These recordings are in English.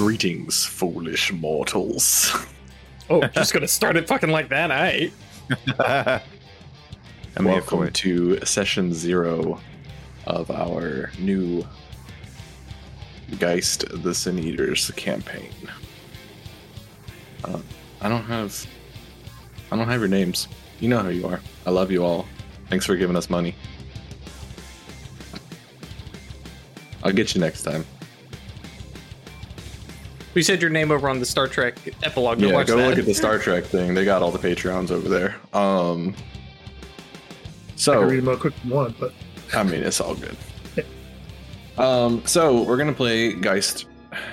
Greetings, foolish mortals. Oh, just gonna start it fucking like that, eh? And welcome Welcome. to session zero of our new Geist the Sin Eaters campaign. Uh, I don't have I don't have your names. You know who you are. I love you all. Thanks for giving us money. I'll get you next time. We said your name over on the Star Trek epilogue. Go yeah, watch go that. look at the Star Trek thing. They got all the Patreons over there. Um I so can read them out quick if you want, but I mean, it's all good. Um, so we're gonna play Geist,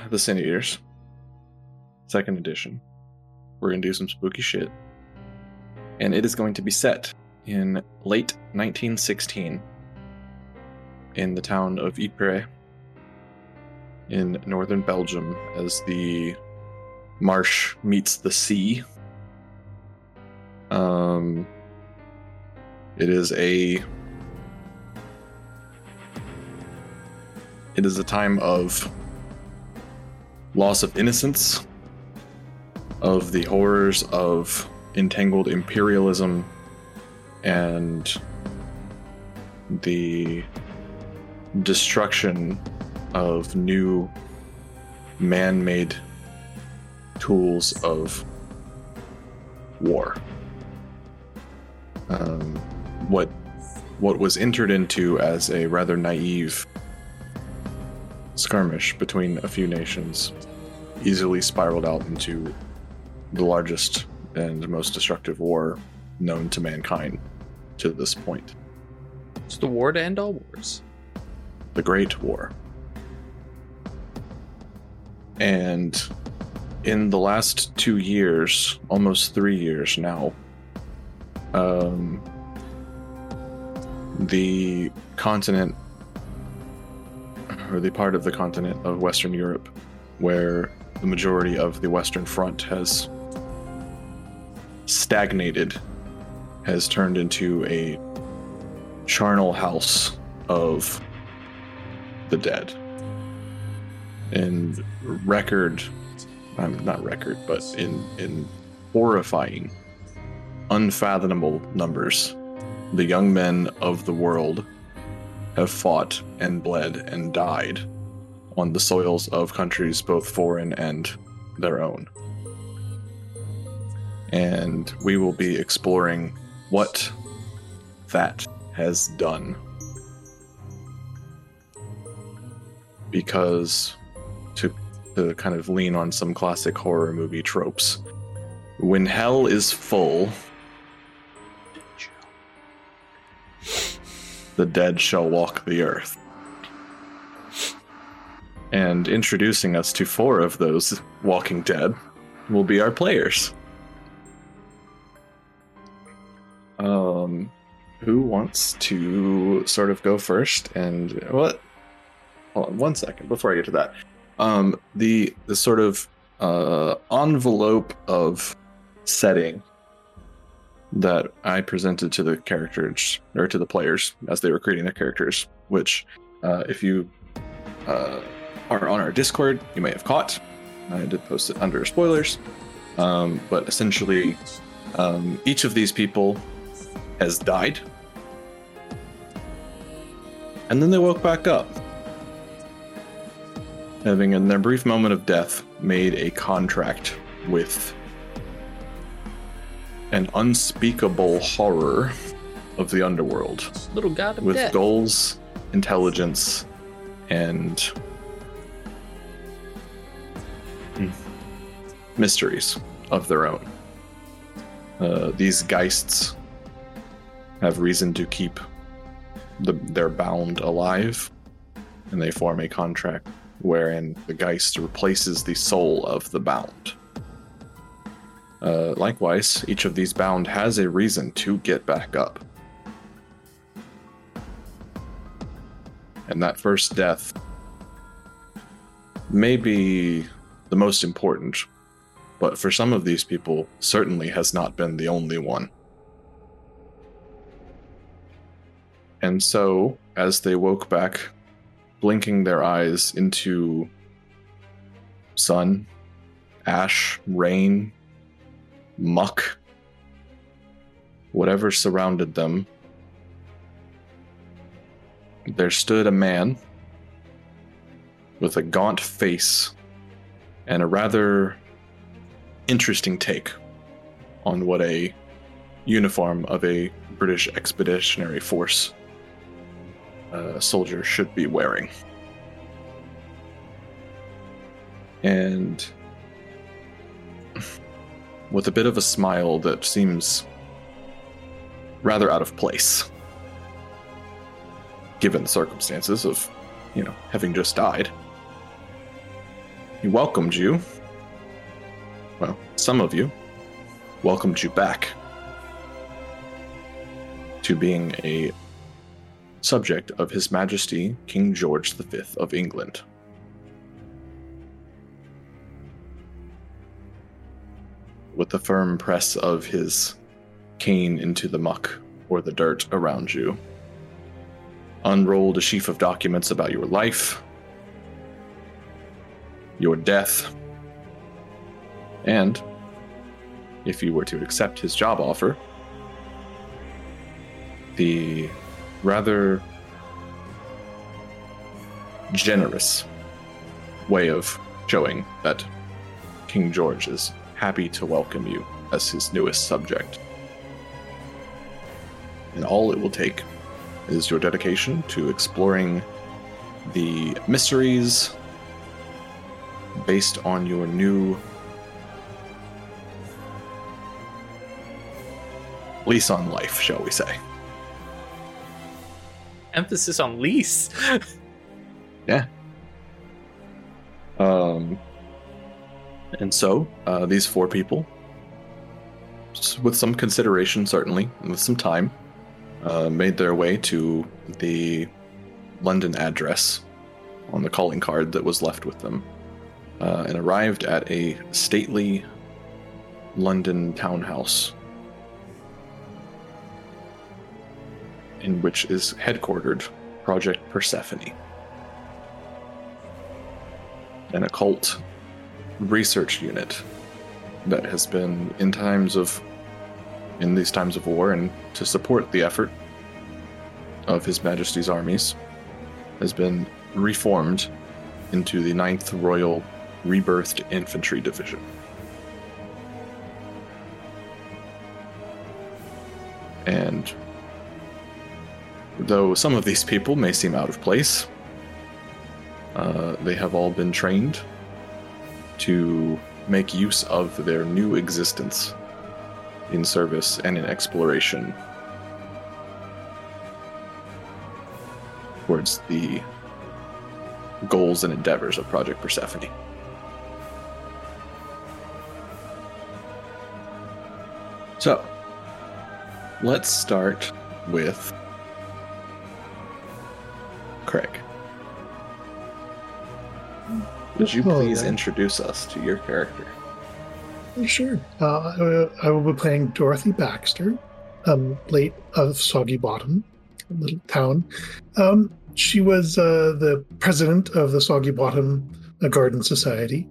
the Sin Eaters, second edition. We're gonna do some spooky shit, and it is going to be set in late 1916 in the town of Ypres in northern Belgium as the marsh meets the sea. Um, it is a It is a time of loss of innocence, of the horrors of entangled imperialism, and the destruction of new man made tools of war. Um, what what was entered into as a rather naive skirmish between a few nations easily spiraled out into the largest and most destructive war known to mankind to this point It's the war to end all wars. the Great War. And in the last two years, almost three years now, um, the continent, or the part of the continent of Western Europe, where the majority of the Western Front has stagnated, has turned into a charnel house of the dead. In record, I'm not record, but in in horrifying, unfathomable numbers, the young men of the world have fought and bled and died on the soils of countries both foreign and their own. And we will be exploring what that has done because to to kind of lean on some classic horror movie tropes. When hell is full the dead shall walk the earth. And introducing us to four of those walking dead will be our players. Um who wants to sort of go first and what? Hold on one second before I get to that. Um, the the sort of uh, envelope of setting that I presented to the characters or to the players as they were creating their characters, which uh, if you uh, are on our Discord, you may have caught. I did post it under spoilers, um, but essentially, um, each of these people has died, and then they woke back up having in their brief moment of death made a contract with an unspeakable horror of the underworld Little god of with death. goals, intelligence, and hmm, mysteries of their own. Uh, these geists have reason to keep the, their bound alive, and they form a contract wherein the geist replaces the soul of the bound. Uh, likewise, each of these bound has a reason to get back up. And that first death may be the most important, but for some of these people, certainly has not been the only one. And so, as they woke back, blinking their eyes into sun, ash, rain, muck, whatever surrounded them, there stood a man with a gaunt face and a rather interesting take on what a uniform of a British Expeditionary Force uh, soldier should be wearing. And with a bit of a smile that seems rather out of place, given the circumstances of, you know, having just died. He welcomed you. Well, some of you welcomed you back to being a subject of His Majesty King George V of England. With the firm press of his cane into the muck or the dirt around you, unrolled a sheaf of documents about your life, your death, and if you were to accept his job offer, the rather generous way of showing that King George is happy to welcome you as his newest subject. And all it will take is your dedication to exploring the mysteries based on your new lease on life, shall we say. Emphasis on lease. Yeah. Um, and so, uh, these four people, with some consideration, certainly, with some time, uh, made their way to the London address on the calling card that was left with them uh, and arrived at a stately London townhouse in which is headquartered Project Persephone. An occult research unit that has been in times of in these times of war and to support the effort of his majesty's armies has been reformed into the 9th royal rebirthed infantry division. And though some of these people may seem out of place uh, they have all been trained to make use of their new existence in service and in exploration towards the goals and endeavors of Project Persephone. So, let's start with Craig. Would you Oh, please introduce us to your character? Sure. Uh, I will be playing Dorothy Baxter, um, late of Soggy Bottom, a little town. Um, she was uh, the president of the Soggy Bottom uh, Garden Society,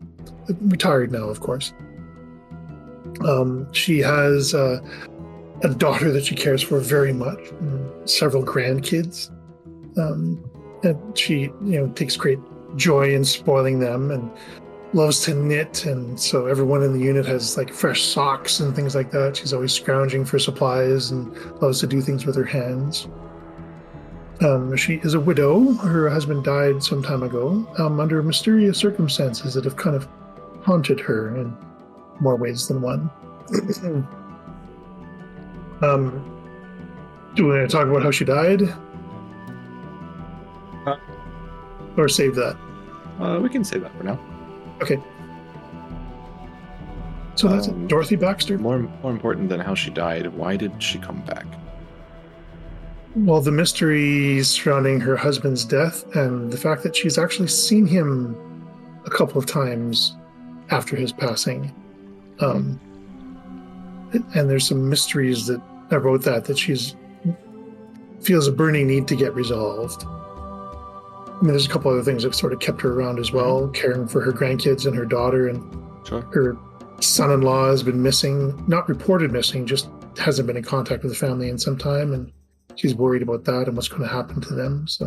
retired now, of course. Um, she has uh, a daughter that she cares for very much, several grandkids. Um, and she, you know, takes great joy in spoiling them and loves to knit. And so everyone in the unit has like fresh socks and things like that. She's always scrounging for supplies and loves to do things with her hands. Um, she is a widow. Her husband died some time ago um, under mysterious circumstances that have kind of haunted her in more ways than one. Um, do we want to talk about how she died Uh. or save that Uh, we can save that for now. Okay. So that's Um, it. Dorothy Baxter. More, more important than how she died, why did she come back? Well, the mystery surrounding her husband's death and the fact that she's actually seen him a couple of times after his passing. Um, and there's some mysteries that I wrote that that she's feels a burning need to get resolved. Mean, there's a couple other things that sort of kept her around as well, caring for her grandkids and her daughter, and Sure. her son-in-law has been missing, not reported missing, just hasn't been in contact with the family in some time, and she's worried about that and what's going to happen to them. So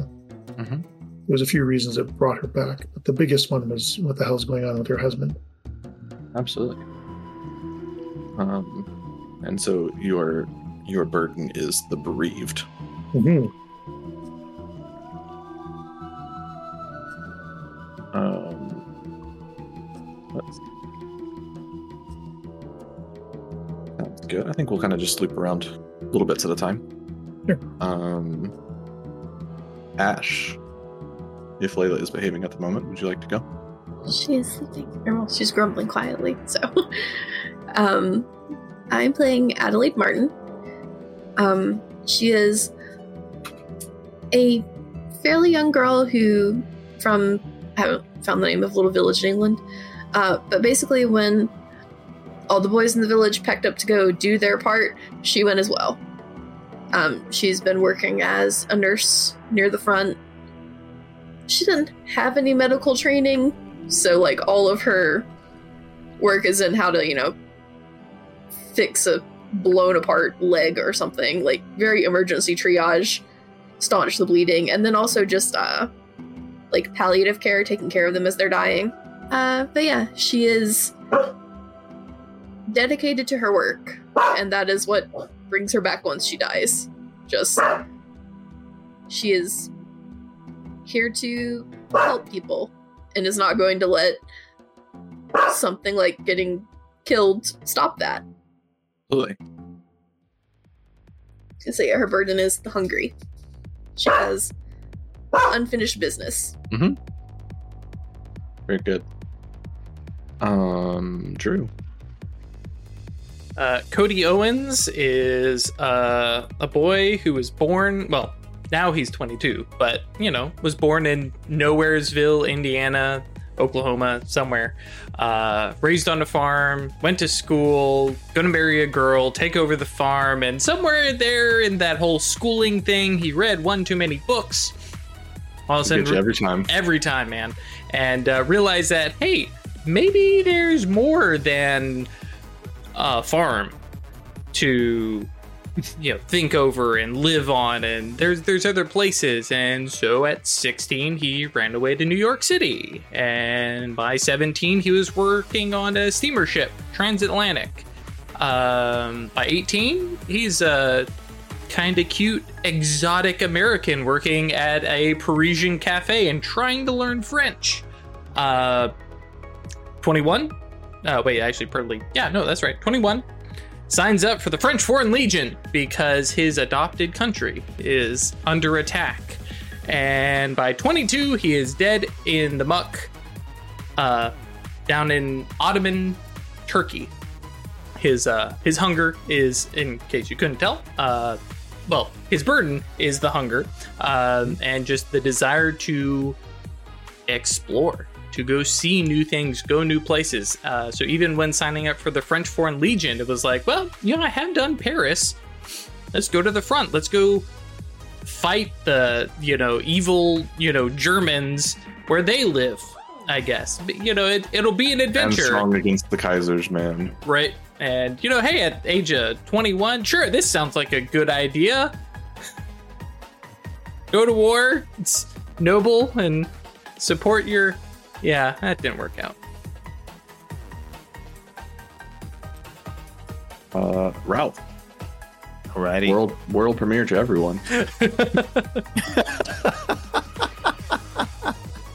Mhm. there was a few reasons that brought her back, but the biggest one was what the hell's going on with her husband. Absolutely. Um, and so your your burden is the bereaved. Mm-hmm. Um, let's. Sounds good. I think we'll kind of just loop around little bits at a time. Sure. Um, Ash, if Layla is behaving at the moment, would you like to go? She is sleeping. Well, she's grumbling quietly. So, um, I'm playing Adelaide Martin. Um, she is a fairly young girl who, from I haven't found the name of little village in England, uh, but basically when all the boys in the village packed up to go do their part, she went as well. Um, she's been working as a nurse near the front. She didn't have any medical training, so like all of her work is in how to, you know, fix a blown apart leg or something, like very emergency triage, staunch the bleeding, and then also just uh like palliative care, taking care of them as they're dying. Uh but yeah, she is dedicated to her work, and that is what brings her back once she dies. Just she is here to help people and is not going to let something like getting killed stop that. Absolutely. So yeah, her burden is the hungry. She has unfinished business. Very good. Um, Drew. Uh, Cody Owens is uh, a boy who was born, well, now he's 22, but, you know, was born in Nowheresville, Indiana, Oklahoma, somewhere. Uh, raised on a farm, went to school, gonna marry a girl, take over the farm, and somewhere there in that whole schooling thing, he read one too many books. All of a you every time. every time, man, and uh, realize that hey, maybe there's more than a farm to you know think over and live on, and there's there's other places. And so at 16, he ran away to New York City, and by 17, he was working on a steamer ship, transatlantic. Um, by 18, he's a kind of cute, exotic American working at a Parisian cafe and trying to learn French. Uh, 21? Uh, wait, actually, probably. Yeah, no, that's right. 21 signs up for the French Foreign Legion because his adopted country is under attack. And by 22, he is dead in the muck uh, down in Ottoman Turkey. His uh, his hunger is, in case you couldn't tell, uh, well, his burden is the hunger um, and just the desire to explore, to go see new things, go new places. Uh, so even when signing up for the French Foreign Legion, it was like, well, you know, I have done Paris. Let's go to the front. Let's go fight the, you know, evil, you know, Germans where they live. I guess But, you know it, it'll be an And adventure strong against the Kaisers, man. right? And you know, hey, at age of 21, sure, this sounds like a good idea. Go to war, it's noble, and support your. Yeah, that didn't work out. Uh, Ralph, Alrighty. world world premiere to everyone.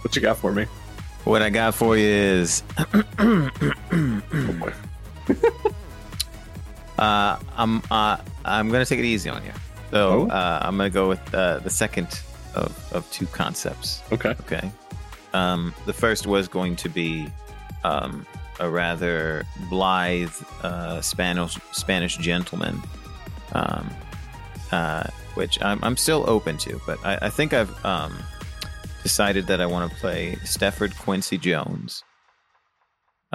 what you got for me? What I got for you is Oh boy. uh, I'm uh, I'm gonna take it easy on you. So Oh. uh, I'm gonna go with uh, the second of, of two concepts. Okay. Okay. Um, the first was going to be um, a rather blithe uh, Spanish Spanish gentleman, um, uh, which I'm, I'm still open to, but I, I think I've um, decided that I want to play Stefford Quincy Jones,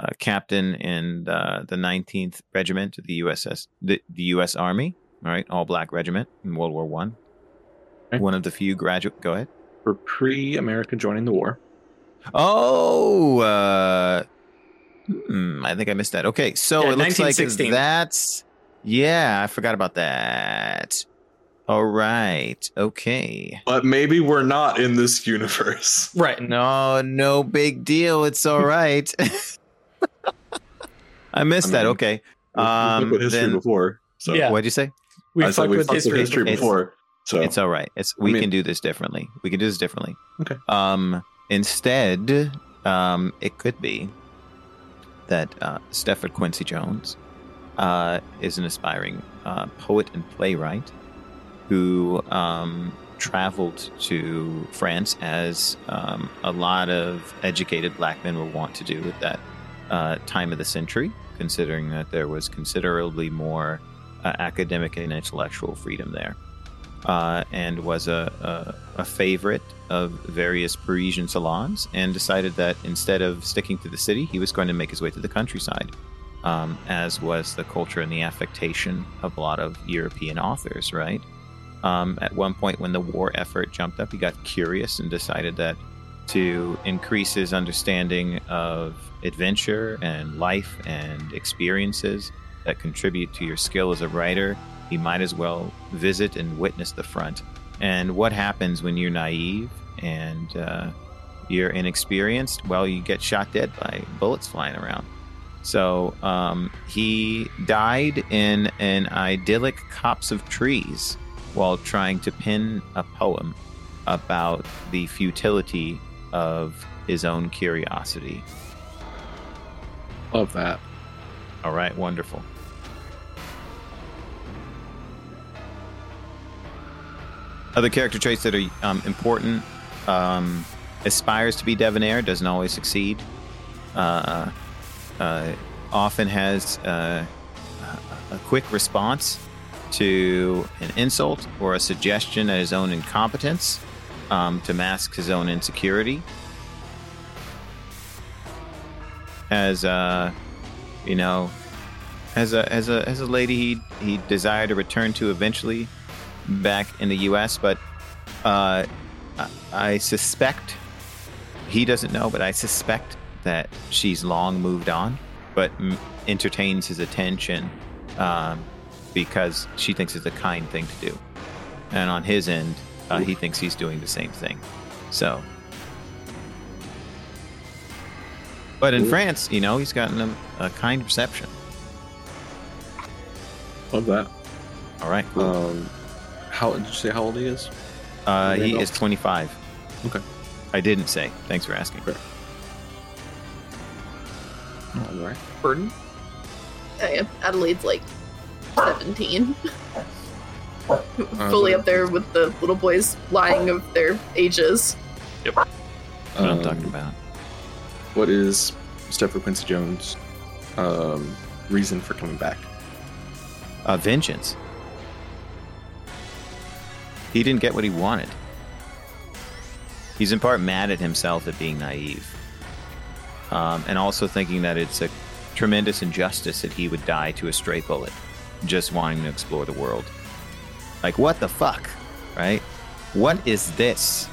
uh, captain in uh, the 19th Regiment of the USS the, the U.S. Army. All right, all black regiment in World War One. Okay. One of the few graduate. Go ahead. for pre-America joining the war. Oh, uh, hmm, I think I missed that. Okay, so Yeah, it looks like that's yeah, I forgot about that. All right, okay. But maybe we're not in this universe. Right. No, no big deal. It's all right. I missed I that. Okay. We've Um, looked at history then- before. So Yeah. What'd you say? We I fucked said we with fucked history, with history before. before. So It's all right. It's we mean- can do this differently. We can do this differently. Okay. Um, instead, um, it could be that uh, Stefford Quincy Jones uh, is an aspiring uh, poet and playwright who um, traveled to France as um, a lot of educated black men will want to do with that uh, time of the century, considering that there was considerably more uh, academic and intellectual freedom there uh, and was a, a, a favorite of various Parisian salons and decided that instead of sticking to the city, he was going to make his way to the countryside, um, as was the culture and the affectation of a lot of European authors, right? Um, at one point, when the war effort jumped up, he got curious and decided that to increase his understanding of adventure and life and experiences that contribute to your skill as a writer, he might as well visit and witness the front. And what happens when you're naive and uh, you're inexperienced? Well, you get shot dead by bullets flying around. So um, he died in an idyllic copse of trees while trying to pen a poem about the futility of his own curiosity. Love that. All right, wonderful. Other character traits that are um, important um, aspires to be debonair, doesn't always succeed. Uh, uh, often has uh, a quick response to an insult or a suggestion at his own incompetence um, to mask his own insecurity. Has uh, you know, as a as a as a lady he he desired to return to eventually back in the U.S. But uh, I, I suspect he doesn't know, but I suspect that she's long moved on, but m- entertains his attention um, because she thinks it's a kind thing to do, and on his end, uh, he thinks he's doing the same thing. So. But in Ooh. France, you know, he's gotten a, a kind reception. Love that. All right, cool. Um, how did you say how old he is? Uh, he Randolph. is 25. Okay. I didn't say. Thanks for asking. Fair. All right. Burden. Oh, yeah. Adelaide's like 17. Uh, Fully up there with the little boys lying of their ages. Yep. That's what I'm Um, talking about. What is Stepford Quincy Jones' um, reason for coming back? Uh, vengeance. He didn't get what he wanted. He's in part mad at himself at being naive. Um, and also thinking that it's a tremendous injustice that he would die to a stray bullet, just wanting to explore the world. Like, what the fuck? Right? What is this?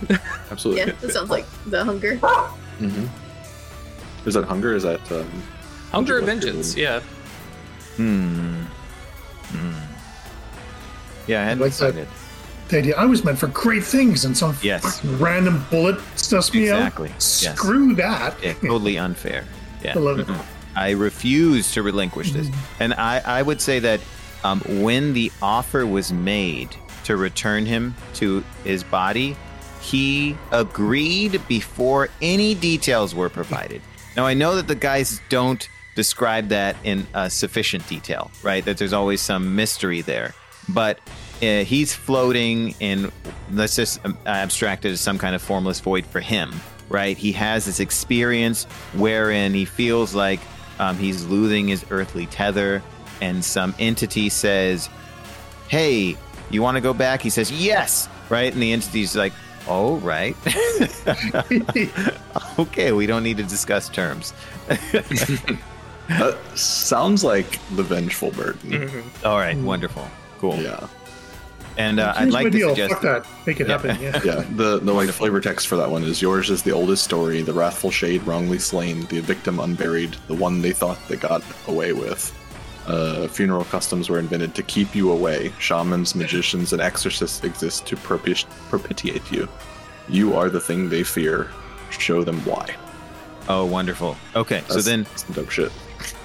Absolutely. Yeah, that sounds like the hunger. Mm-hmm. Is that hunger? Is that um, Hunger of Would you like to- Vengeance. Yeah. Hmm. Hmm. Yeah, I hadn't Like that. decided. The idea I was meant for great things, and some Yes. random bullet stuffs me Exactly. out. Yes. Screw that. Yeah, totally unfair. Yeah. I love it. I refuse to relinquish this. And I, I would say that um, when the offer was made to return him to his body, he agreed before any details were provided. Now, I know that the guys don't describe that in uh, sufficient detail, right? That there's always some mystery there. But uh, he's floating in, let's just um, abstract it as some kind of formless void for him, right? He has this experience wherein he feels like um, he's losing his earthly tether, and some entity says, Hey, you want to go back? He says, Yes, right? And the entity's like, Oh, right. okay, we don't need to discuss terms. that sounds like the vengeful burden. Mhm. All right, wonderful. Cool. Yeah. And uh, I'd like to deal. suggest. Fuck that. Make it Yeah. happen. Yeah. Yeah, the the like flavor text for that one is yours is the oldest story, the wrathful shade wrongly slain, the victim unburied, the one they thought they got away with. Uh, funeral customs were invented to keep you away. Shamans, magicians, and exorcists exist to propi- propitiate you. You are the thing they fear. Show them why. Oh, wonderful. Okay, so That's then some dope shit.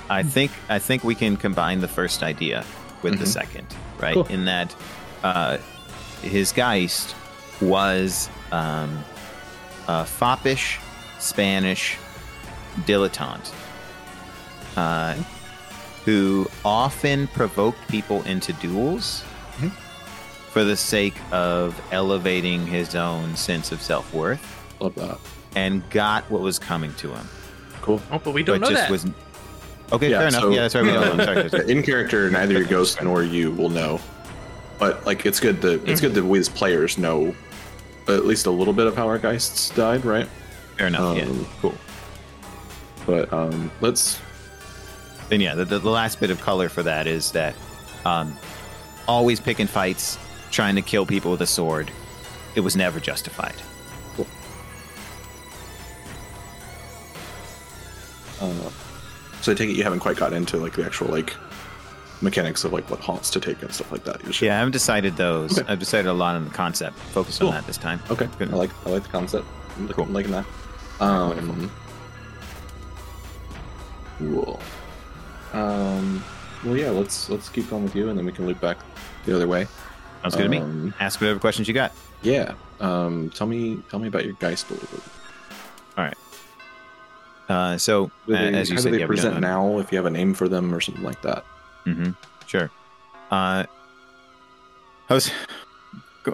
I think I think we can combine the first idea with the Mhm. second, right? Cool. In that uh, his Geist was um, a foppish Spanish dilettante uh, who often provoked people into duels Mhm. for the sake of elevating his own sense of self worth Love that. and got what was coming to him. Cool. Oh, but we don't but know just that. was okay. Yeah, fair enough. so- yeah, that's right. We don't know. I'm sorry. In character, neither your ghost nor you will know. But like, it's good that it's good that we as players know at least a little bit of how our geists died, right? Fair enough. yeah. Um, Cool. But um, let's Then yeah, the, the, the last bit of color for that is that um, always picking fights, trying to kill people with a sword. It was never justified. Uh, so I take it you haven't quite got into like the actual like mechanics of like what haunts to take and stuff like that. Yeah, I haven't decided those. Okay. I've decided a lot on the concept. Focus Cool. on that this time. Okay. Good. I like I like the concept. I'm Cool. I'm liking that. Um, cool. Um, well, yeah. Let's let's keep going with you, and then we can loop back the other way. Sounds good to me. Um, Ask whatever questions you got. Yeah. Um, tell me tell me about your geist a little bit. All right. Uh, so, uh, they- as you how said, do they yeah, present now? If you have a name for them or something like that. Mm-hmm. Sure. Uh, I was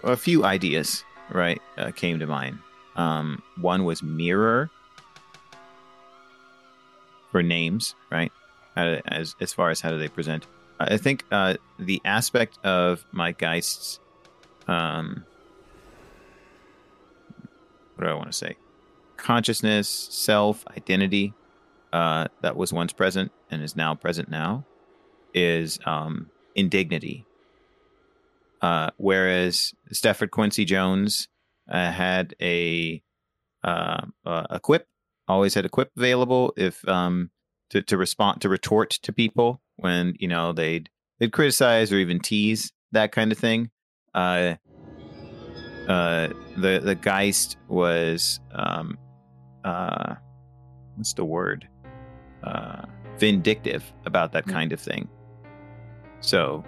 a few ideas right uh, came to mind. Um, one was mirror for names, right? As as far as how do they present? I think uh, the aspect of my geists, um, what do I want to say? Consciousness, self, identity, uh, that was once present and is now present now is um, indignity. Uh, whereas Stafford Quincy Jones uh, had a uh, uh, a quip, always had a quip available if um, to to respond to retort to people when you know they'd they'd criticize or even tease that kind of thing. Uh, uh, the the Geist was um, uh, what's the word? Uh, vindictive about that kind of thing. So,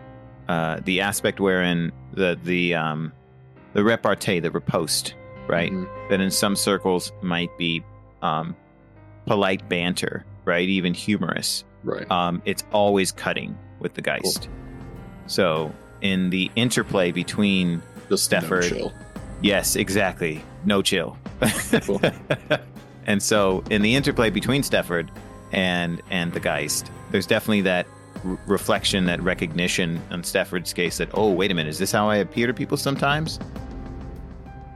uh, the aspect wherein the the um, the repartee, the riposte, right, Mhm. that in some circles might be um, polite banter, right, even humorous. Right. Um, it's always cutting with the Geist. So, in the interplay between Just no Stefford. chill. Yes, exactly. No chill. Cool. and so, in the interplay between Stefford and and the Geist, there's definitely that reflection, that recognition on Stafford's case that oh, wait a minute, is this how I appear to people sometimes?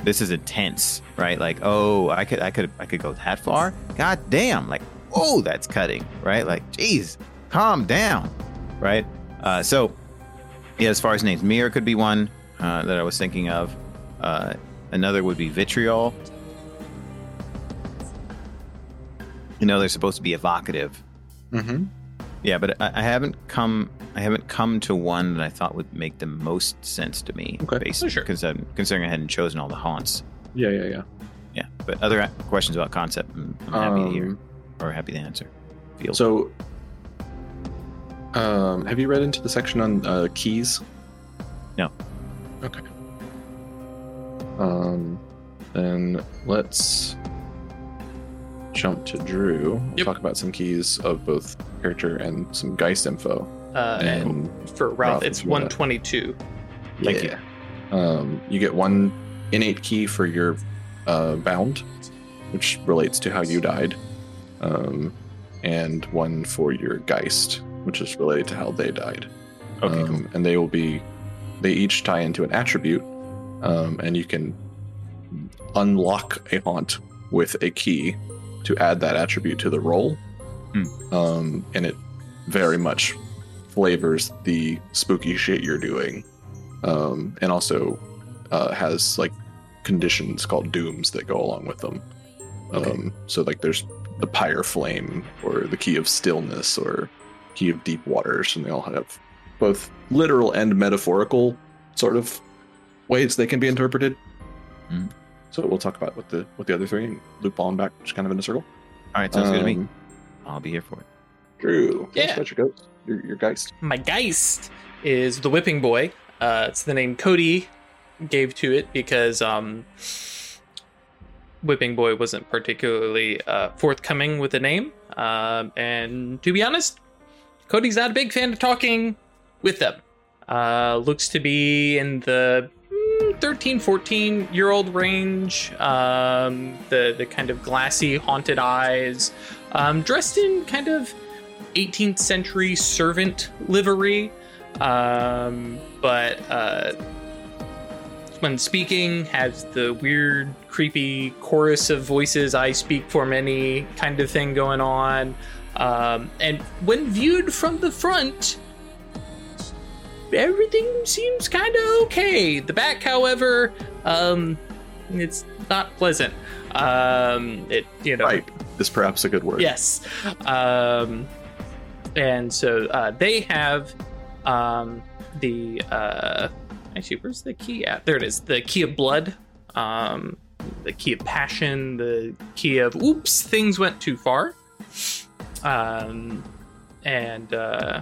This is intense, right? Like, oh, I could, I could, I could go that far. God damn! Like, oh, that's cutting, right? Like, geez, calm down, right? Uh, so, yeah, as far as names, Mirror could be one uh, that I was thinking of. Uh, another would be Vitriol. You know, they're supposed to be evocative. Mm-hmm. Yeah, but I, I haven't come. I haven't come to one that I thought would make the most sense to me. Okay. based, Oh, sure. Because I'm considering I hadn't chosen all the haunts. Yeah, yeah, yeah. Yeah, but other questions about concept, I'm, I'm happy to hear Um, or happy to answer. Feel So, um, have you read into the section on uh, keys? No. Okay. Um, then let's jump to Drew. We'll Yep. talk about some keys of both character and some Geist info. Uh, and And for Ralph, Ralph, it's if you 122. Thank you. Um, you get one innate key for your uh, bound, which relates to how you died, um, and one for your Geist, which is related to how they died. okay, um, cool. and they will be they each tie into an attribute um, and you can unlock a haunt with a key to add that attribute to the roll Hmm. um, and it very much flavors the spooky shit you're doing um, and also uh, has like conditions called dooms that go along with them. Okay. Um, so like there's the pyre flame or the key of stillness or key of deep waters, and they all have both literal and metaphorical sort of ways they can be interpreted. Mm. So we'll talk about with the with the other three and loop on back, just kind of in a circle. All right, sounds good to me. Um, I'll be here for it. Drew, tell us Yeah. about your ghost, your, your geist. My Geist is the Whipping Boy. Uh, it's the name Cody gave to it because um, Whipping Boy wasn't particularly uh, forthcoming with the name. Um, and to be honest, Cody's not a big fan of talking with them. Uh, looks to be in the mm, 13, 14 year old range. Um, the, the kind of glassy, haunted eyes. Um, dressed in kind of 18th century servant livery. Um, but uh, when speaking, has the weird, creepy chorus of voices I speak for many kind of thing going on. Um, and when viewed from the front, everything seems kind of okay. The back, however, um, it's not pleasant. Um, it you know Right, is perhaps a good word. Yes. Um, and so uh, they have um, the. Uh, actually, where's the key at? There it is. The key of blood, um, the key of passion, the key of oops, things went too far. Um, and uh,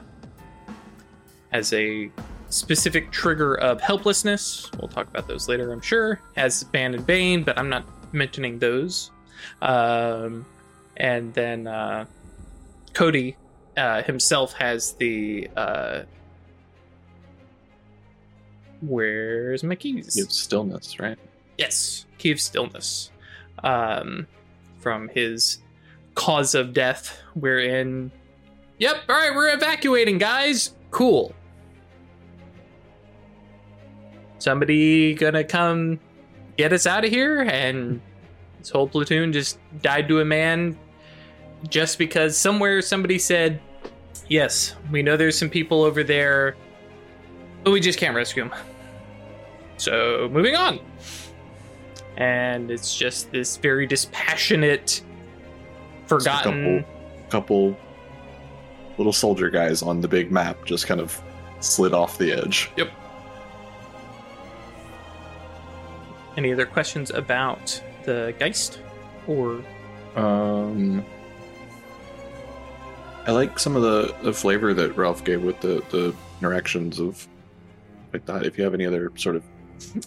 has a specific trigger of helplessness. We'll talk about those later, I'm sure. Has Ban and Bane, but I'm not mentioning those. Um, and then uh, Cody uh, himself has the. Uh, where's my keys? Have stillness, right? Yes, Key of Stillness. Um, from his cause of death, wherein. Yep, alright, we're evacuating, guys. Cool. Somebody gonna come get us out of here, and this whole platoon just died to a man just because somewhere somebody said, Yes, we know there's some people over there, but we just can't rescue him. So, moving on and it's just this very dispassionate, forgotten. couple, couple little soldier guys on the big map just kind of slid off the edge. Yep. Any other questions about the Geist? Or Um, I like some of the, the flavor that Ralph gave with the, the interactions of like that. If you have any other sort of,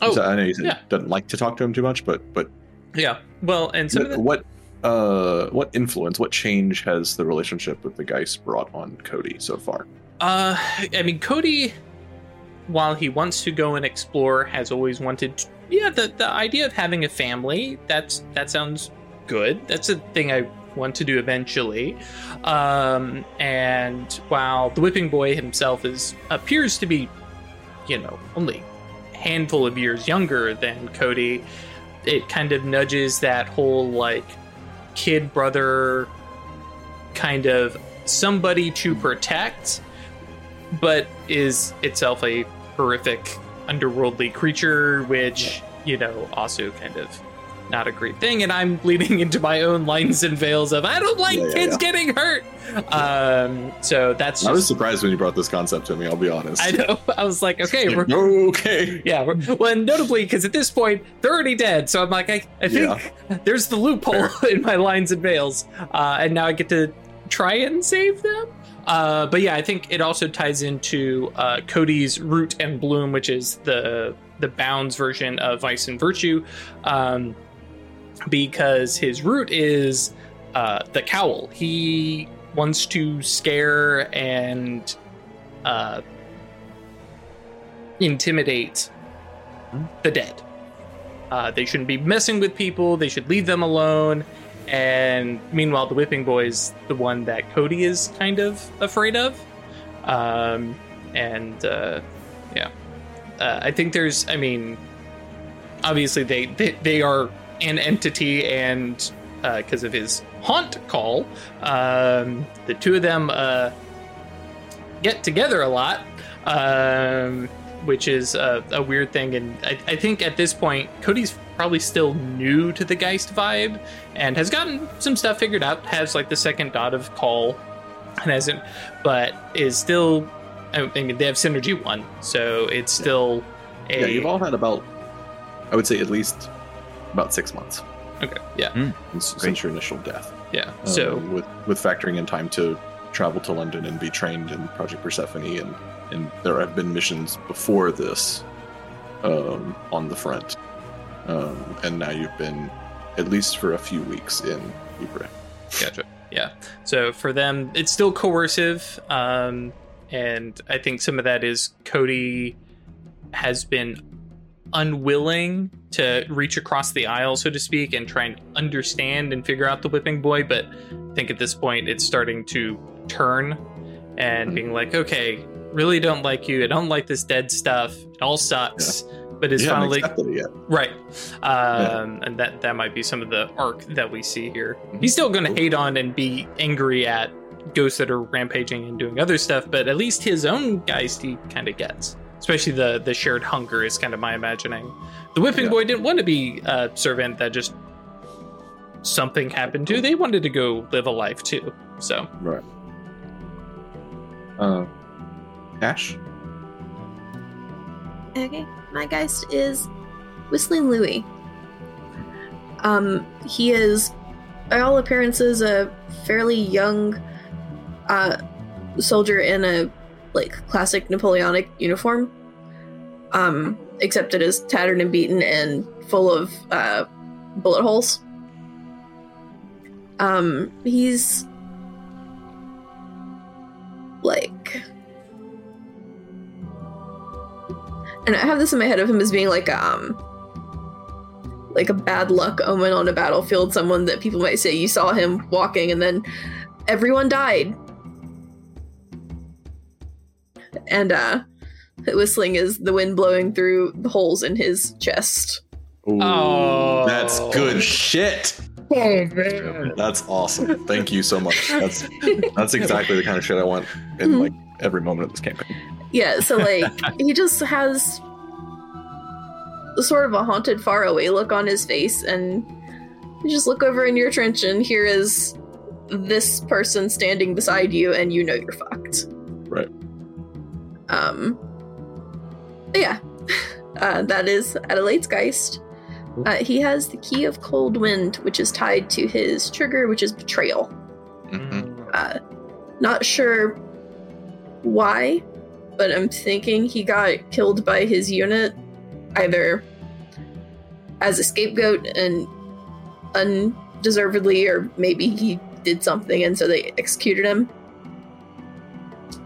oh I know you said yeah. doesn't like to talk to him too much, but but yeah, well, and some the, what uh what influence, what change has the relationship with the Geist brought on Cody so far? uh, I mean, Cody, while he wants to go and explore, has always wanted. To, yeah, the the idea of having a family that's that sounds good. That's a thing I want to do eventually. Um, and while the whipping boy himself is appears to be, you know, only a handful of years younger than Cody, it kind of nudges that whole like kid brother kind of somebody to protect, but is itself a horrific underworldly creature, which, you know, also kind of not a great thing. And I'm leading into my own lines and veils of I don't like Yeah, yeah, kids yeah. getting hurt. Um, so that's I was surprised when you brought this concept to me. I'll be honest. I know. I was like, okay, we're okay. yeah, we're, well, and notably because at this point they're already dead. So I'm like, I, I think there's the loophole in my lines and veils, uh, and now I get to try and save them. Uh, but yeah, I think it also ties into uh, Cody's root and bloom, which is the the Bounds version of Vice and Virtue, um, because his root is uh, the cowl. He wants to scare and uh, intimidate the dead. Uh, they shouldn't be messing with people. They should leave them alone. And meanwhile, the whipping boy is the one that Cody is kind of afraid of. Um, and uh, yeah, uh, I think there's. I mean, obviously they they, they are an entity, and because of his haunt Caul, um, the two of them uh, get together a lot. Um, which is a, a weird thing. And I, I think at this point, Cody's probably still new to the Geist vibe and has gotten some stuff figured out. Has like the second dot of Caul, and hasn't, but is still. I mean, they have synergy one, so it's still a. Yeah, you've all had about, I would say, at least about six months okay, yeah, since, since your initial death. yeah. Uh, So with with factoring in time to travel to London and be trained in Project Persephone, and and there have been missions before this um, on the front, um, and now you've been at least for a few weeks in Ypres. Gotcha. Yeah. So for them, it's still coercive, um, and I think some of that is Cody has been unwilling to reach across the aisle, so to speak, and try and understand and figure out the whipping boy. But I think at this point, it's starting to turn and being like, okay, really don't like you. I don't like this dead stuff. It all sucks. But it's finally it. Right. Um, And that, that might be some of the arc that we see here. Mhm. He's still going to hate on and be angry at ghosts that are rampaging and doing other stuff, but at least his own geist he kind of gets. Especially the, the shared hunger is kind of my imagining. The whipping Yeah. boy didn't want to be a servant that just something happened to. They wanted to go live a life too. So, Right. Uh, Ash. Okay, my geist is Whistling Louie. Um, he is, by all appearances, a fairly young uh, soldier in a like classic Napoleonic uniform. Um, except it is tattered and beaten and full of uh, bullet holes. Um, he's like and I have this in my head of him as being like um like a bad luck omen on a battlefield, someone that people might say you saw him walking and then everyone died. And uh whistling is the wind blowing through the holes in his chest. Ooh, Oh. that's good shit. Oh man. That's awesome. Thank you so much. That's that's exactly the kind of shit I want in like every moment of this campaign. Yeah, so like he just has sort of a haunted faraway look on his face and you just look over in your trench and here is this person standing beside you and you know you're fucked. Right. Um yeah. Uh, that is Adelaide's Geist. Uh, he has the key of cold wind, which is tied to his trigger, which is betrayal. Mhm. Uh, not sure why, but I'm thinking he got killed by his unit either as a scapegoat and undeservedly, or maybe he did something and so they executed him.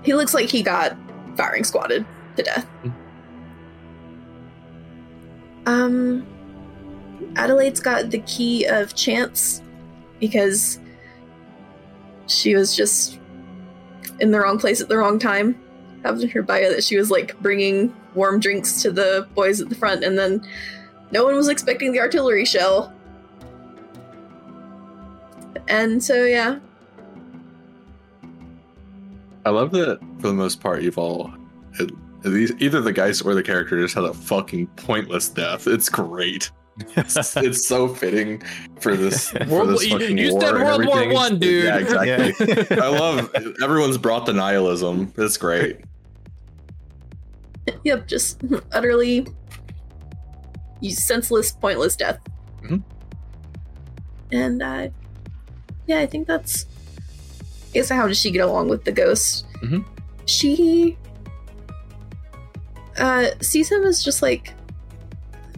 He looks like he got firing squatted to death. Um, Adelaide's got the key of chance because she was just in the wrong place at the wrong time. Have in her bio that she was like bringing warm drinks to the boys at the front, and then no one was expecting the artillery shell. And so, yeah, I love that for the most part you've all at at least either the guys or the character just had a fucking pointless death. It's great. It's, it's so fitting for this for World- this you- fucking you war said World War everything. One, dude. Yeah, exactly. I love everyone's brought the nihilism. It's great. yep, just utterly senseless, pointless death. Mhm. And uh, yeah, I think that's. I guess how does she get along with the ghost? Mhm. She uh, sees him as just like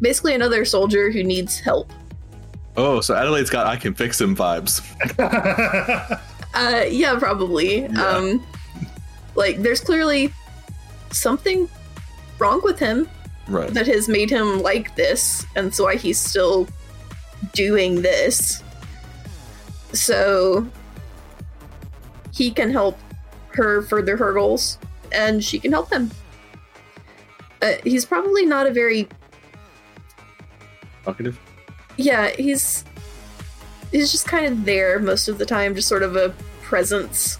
basically another soldier who needs help. Oh, so Adelaide's got I can fix him vibes. Uh, yeah, probably. Yeah. Um, like, there's clearly something wrong with him Right. that has made him like this, and so why he's still doing this. So he can help her further her goals, and she can help him. Uh, he's probably not a very talkative. Yeah, he's he's just kind of there most of the time, just sort of a presence.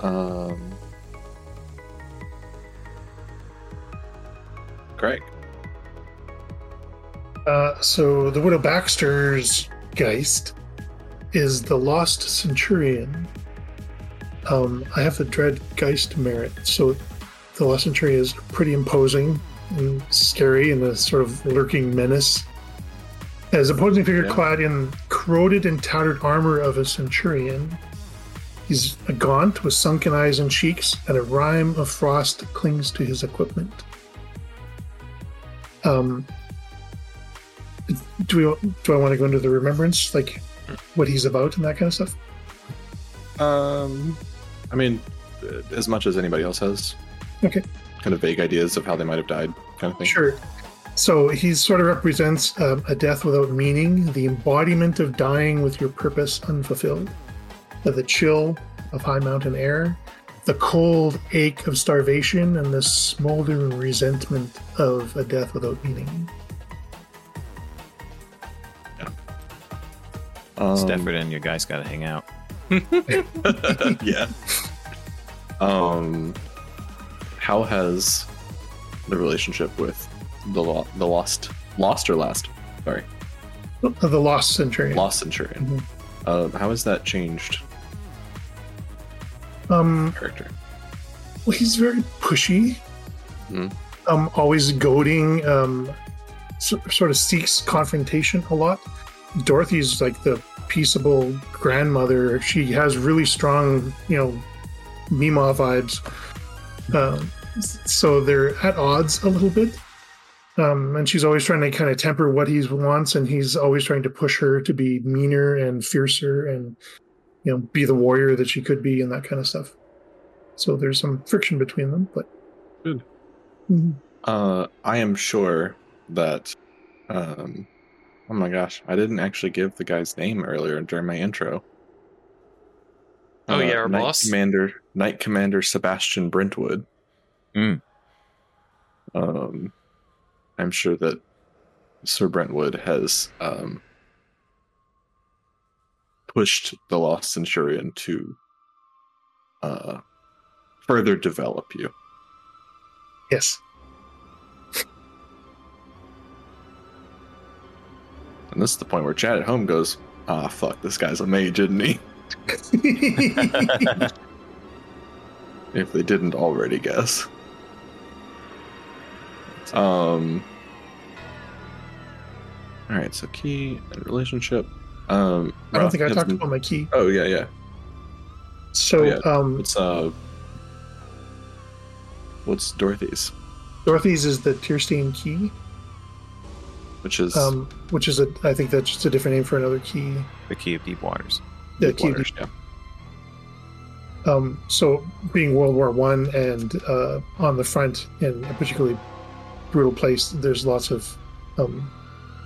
Um, Greg. Uh, so the widow Baxter's geist is the Lost Centurion. Um, I have the Dread Geist merit, so the Lost Centurion is pretty imposing and scary and a sort of lurking menace. As opposing figure Yeah. clad in corroded and tattered armor of a centurion, he's a gaunt with sunken eyes and cheeks, and a rime of frost clings to his equipment. Um, do we do I want to go into the remembrance, like what he's about and that kind of stuff? Um, I mean, uh, as much as anybody else has. Okay. Kind of vague ideas of how they might have died, kind of thing. Sure. So he sort of represents um, a death without meaning, the embodiment of dying with your purpose unfulfilled, the chill of high mountain air, the cold ache of starvation, and the smoldering resentment of a death without meaning. Um, Stefford and your guys got to hang out. yeah. Um, how has the relationship with the lo- the lost lost or last? Sorry, The lost centurion. lost centurion. Mhm. Uh, how has that changed Um, character? Well, he's very pushy. Mhm. Um, always goading. Um, so, sort of seeks confrontation a lot. Dorothy's like the peaceable grandmother. She has really strong, you know, Mima vibes. Um, so they're at odds a little bit. Um, and she's always trying to kind of temper what he wants, and he's always trying to push her to be meaner and fiercer, and you know, be the warrior that she could be, and that kind of stuff. So there's some friction between them, but Good. Mhm. Uh, I am sure that. Um, oh my gosh, I didn't actually give the guy's name earlier during my intro. Oh, yeah, our Knight boss? Commander, Knight Commander Sebastian Brentwood. Mm. Um, I'm sure that Sir Brentwood has um, pushed the Lost Centurion to uh, further develop you. yes, And this is the point where Chad at home goes, "Ah, fuck, this guy's a mage, isn't he?" If they didn't already guess. Um. All right, so key and relationship. Um, I don't think I talked been- about my key. Oh yeah, yeah. So Oh, yeah. um, It's uh, what's Dorothy's? Dorothy's is the Tierstein key, Which is um, which is a I think that's just a different name for another key. The key of deep waters. The Deep key of Waters, yeah. Um, so being World War One and uh, on the front in a particularly brutal place, there's lots of um,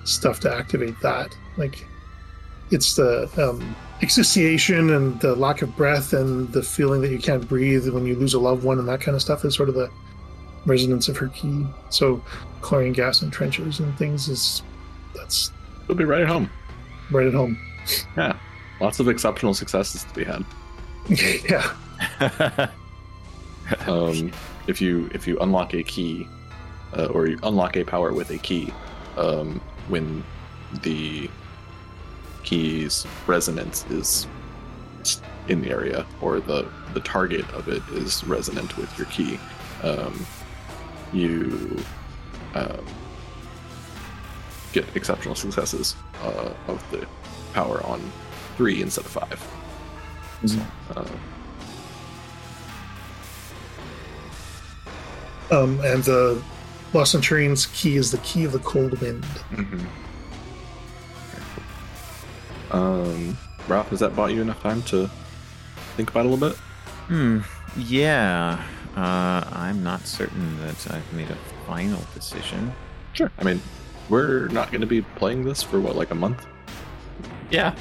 stuff to activate that. Like it's the um, asphyxiation and the lack of breath and the feeling that you can't breathe when you lose a loved one and that kind of stuff is sort of the resonance of her key. So chlorine gas in trenches and things is that's It'll be right at home. right at home. Yeah. Lots of exceptional successes to be had. yeah. um, if you if you unlock a key uh, or you unlock a power with a key um, when the key's resonance is in the area or the the target of it is resonant with your key um, you um, get exceptional successes uh, of the power on three instead of 5 So, uh, Um, and the Lost Centurion's key is the key of the cold wind. Mm-hmm. Um, Ralph, has that bought you enough time to think about it a little bit? Hmm. Yeah. Uh, I'm not certain that I've made a final decision. Sure. I mean, we're not going to be playing this for what, like a month? Yeah.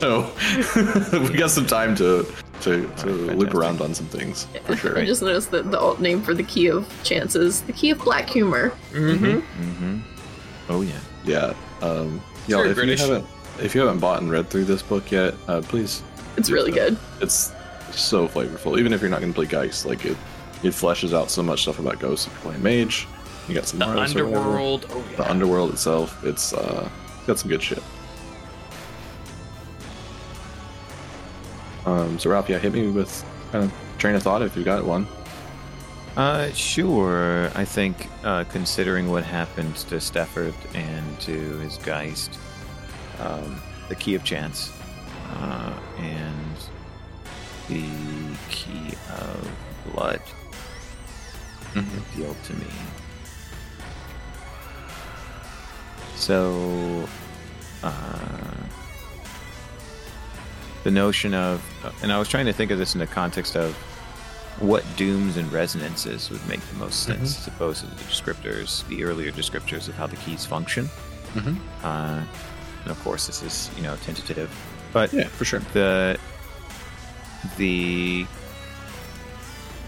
So we got some time to to, to Alright, loop around on some things for sure. I just noticed that the alt name for the key of chances, the key of black humor. Mm-hmm. Mm-hmm. Oh yeah. Yeah. Um, y'all, if British. you haven't if you haven't bought and read through this book yet, uh, please. It's really so. good. It's so flavorful. Even if you're not going to play Geist, like it, it fleshes out so much stuff about ghosts if you're playing Mage. You got some The Mars or whatever. underworld. Oh yeah. The underworld itself, it's uh, got some good shit. Um, so Ralph, yeah, hit me with kind of train of thought if you got one. Uh, sure. I think uh, considering what happened to Stafford and to his Geist, um, the Key of Chance, uh, and the Key of Blood appealed to me. So, uh, the notion of, and I was trying to think of this in the context of what dooms and resonances would make the most sense as opposed to the descriptors, the earlier descriptors of how the keys function. Mhm. Uh, and of course, this is you know tentative, but Yeah, for sure. the the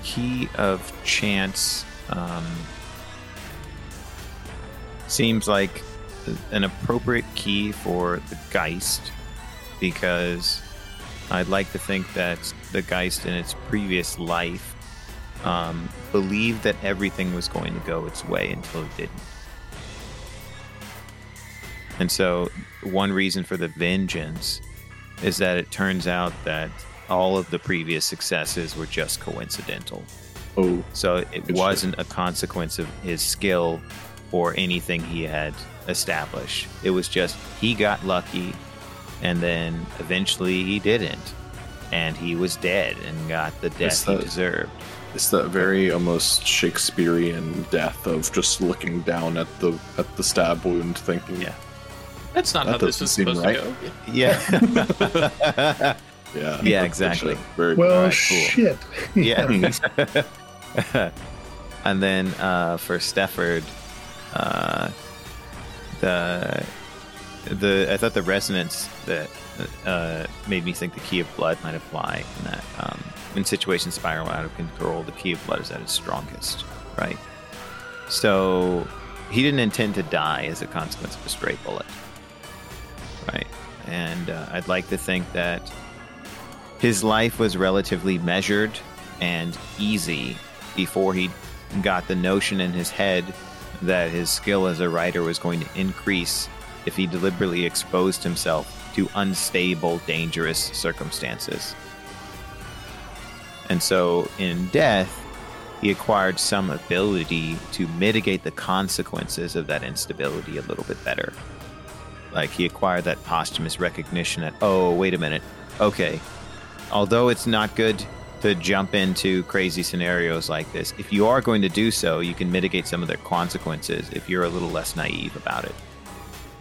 key of chance um, seems like an appropriate key for the Geist because I'd like to think that the Geist in its previous life um, believed that everything was going to go its way until it didn't. And so, one reason for the vengeance is that it turns out that all of the previous successes were just coincidental. Oh, So it wasn't a consequence of his skill or anything he had established. It was just he got lucky and then eventually he didn't. And he was dead and got the It's death he deserved. it's that very almost Shakespearean death of just looking down at the at the stab wound, thinking, Yeah. That's not That how this is supposed right. to go. Yeah. yeah, Yeah, exactly. shit. Very Well, Alright, cool. shit. yeah. and then uh, for Stafford, uh, the the I thought the resonance that uh, made me think the key of blood might apply in that um, when situations spiral out of control, the key of blood is at its strongest, right? So he didn't intend to die as a consequence of a stray bullet, right? And uh, I'd like to think that his life was relatively measured and easy before he got the notion in his head that his skill as a writer was going to increase if he deliberately exposed himself to unstable, dangerous circumstances. And so in death, he acquired some ability to mitigate the consequences of that instability a little bit better. Like he acquired that posthumous recognition that, oh, wait a minute, okay, although it's not good to jump into crazy scenarios like this, if you are going to do so, you can mitigate some of the consequences if you're a little less naive about it.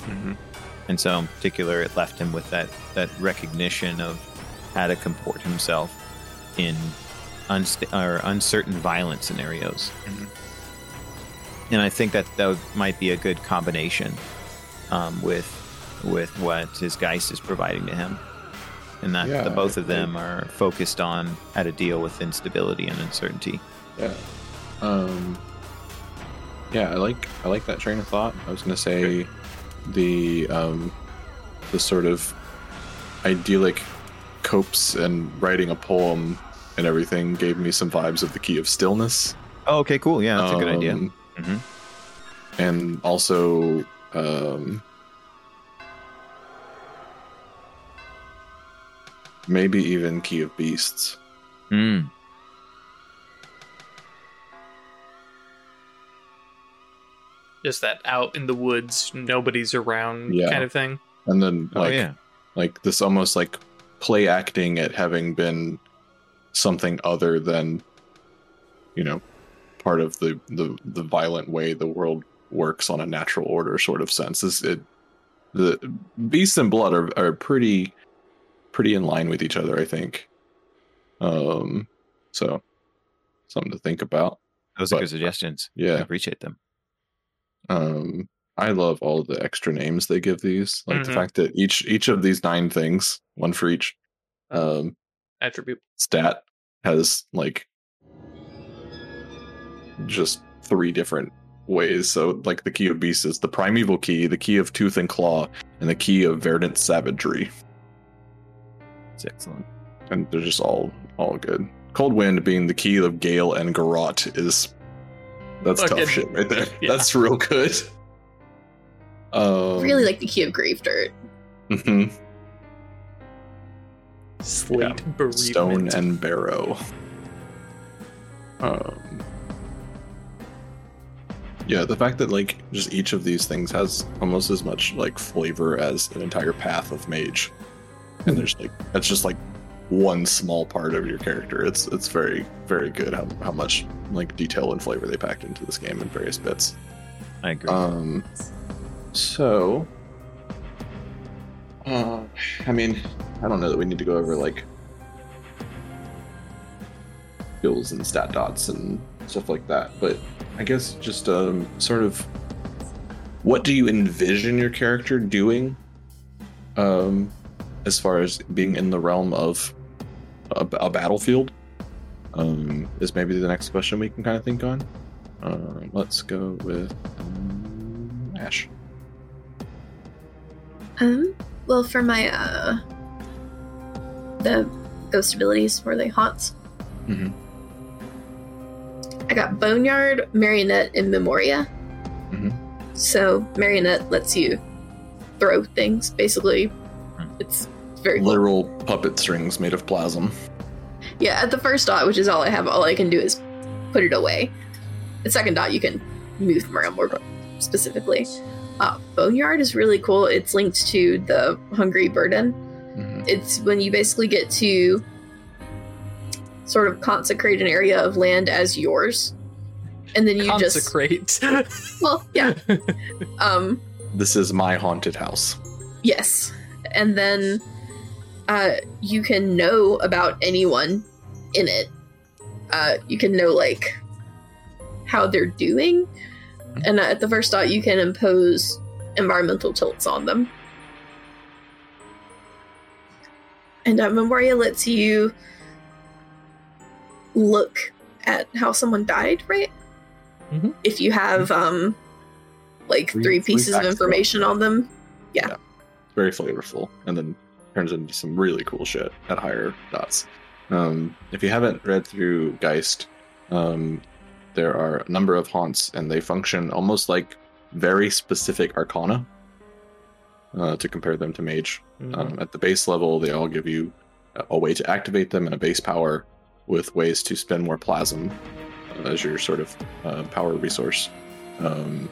Mhm. And so, in particular, it left him with that that recognition of how to comport himself in unsta- or uncertain violent scenarios. Mhm. And I think that that would- might be a good combination um, with with what his Geist is providing to him, and that Yeah, the both of them are focused on how to deal with instability and uncertainty. Yeah. Um Yeah, I like I like that train of thought. I was gonna say the um the sort of idyllic copes and writing a poem and everything gave me some vibes of the key of stillness. Oh, okay, cool. Yeah, that's a good idea. Um, Mhm. And also um maybe even Key of Beasts. Mm. Just that out in the woods, nobody's around Yeah. kind of thing. And then Oh like yeah. like this almost like play acting at having been something other than you know part of the the the violent way the world works on a natural order sort of sense is it the beasts and blood are, are pretty pretty in line with each other i think um so something to think about Those are good suggestions. Yeah, I yeah appreciate them. um i love all the extra names they give these like the Mhm. fact that each each of these nine things one for each um Attribute. stat has like just three different ways so like the key of beasts is the primeval key the key of tooth and claw and the key of verdant savagery It's excellent. and they're just all all good cold wind being the key of gale and garrote is That's Fucking- tough shit right there. yeah. That's real good. Um, really like the key of grave dirt. mhm. Slate bereavement. stone and barrow. Um, yeah, the fact that like just each of these things has almost as much like flavor as an entire path of mage, and there's like that's just like one small part of your character. It's it's very very good how how much like detail and flavor they packed into this game in various bits. I agree. Um, so, uh, I mean, I don't know that we need to go over like skills and stat dots and stuff like that, but I guess just um, sort of what do you envision your character doing, um, as far as being in the realm of a, a battlefield? Um, is maybe the next question we can kind of think on. Um, let's go with um, Ash. Um, well, for my uh, the ghost abilities were they haunts. Mhm. I got Boneyard, Marionette, and Memoria. Mhm. So Marionette lets you throw things. Basically, it's very cool. Literal puppet strings made of plasm. Yeah, at the first dot, which is all I have, all I can do is put it away. The second dot, you can move them around more specifically. Uh, Boneyard is really cool. It's linked to the Hungry Burden. Mhm. It's when you basically get to sort of consecrate an area of land as yours. And then you just Consecrate. well, yeah. um This is my haunted house. Yes. And then uh, you can know about anyone in it. Uh, you can know, like, how they're doing. And at the first dot, you can impose environmental tilts on them. And uh, Memoria lets you look at how someone died, right? Mhm. If you have, um, like, three pieces of information on them. yeah. very flavorful, and then turns into some really cool shit at higher dots. Um, if you haven't read through Geist, um, there are a number of haunts, and they function almost like very specific arcana. Uh, to compare them to mage, Um, at the base level, they all give you a- a way to activate them and a base power with ways to spend more plasm uh, as your sort of uh, power resource um,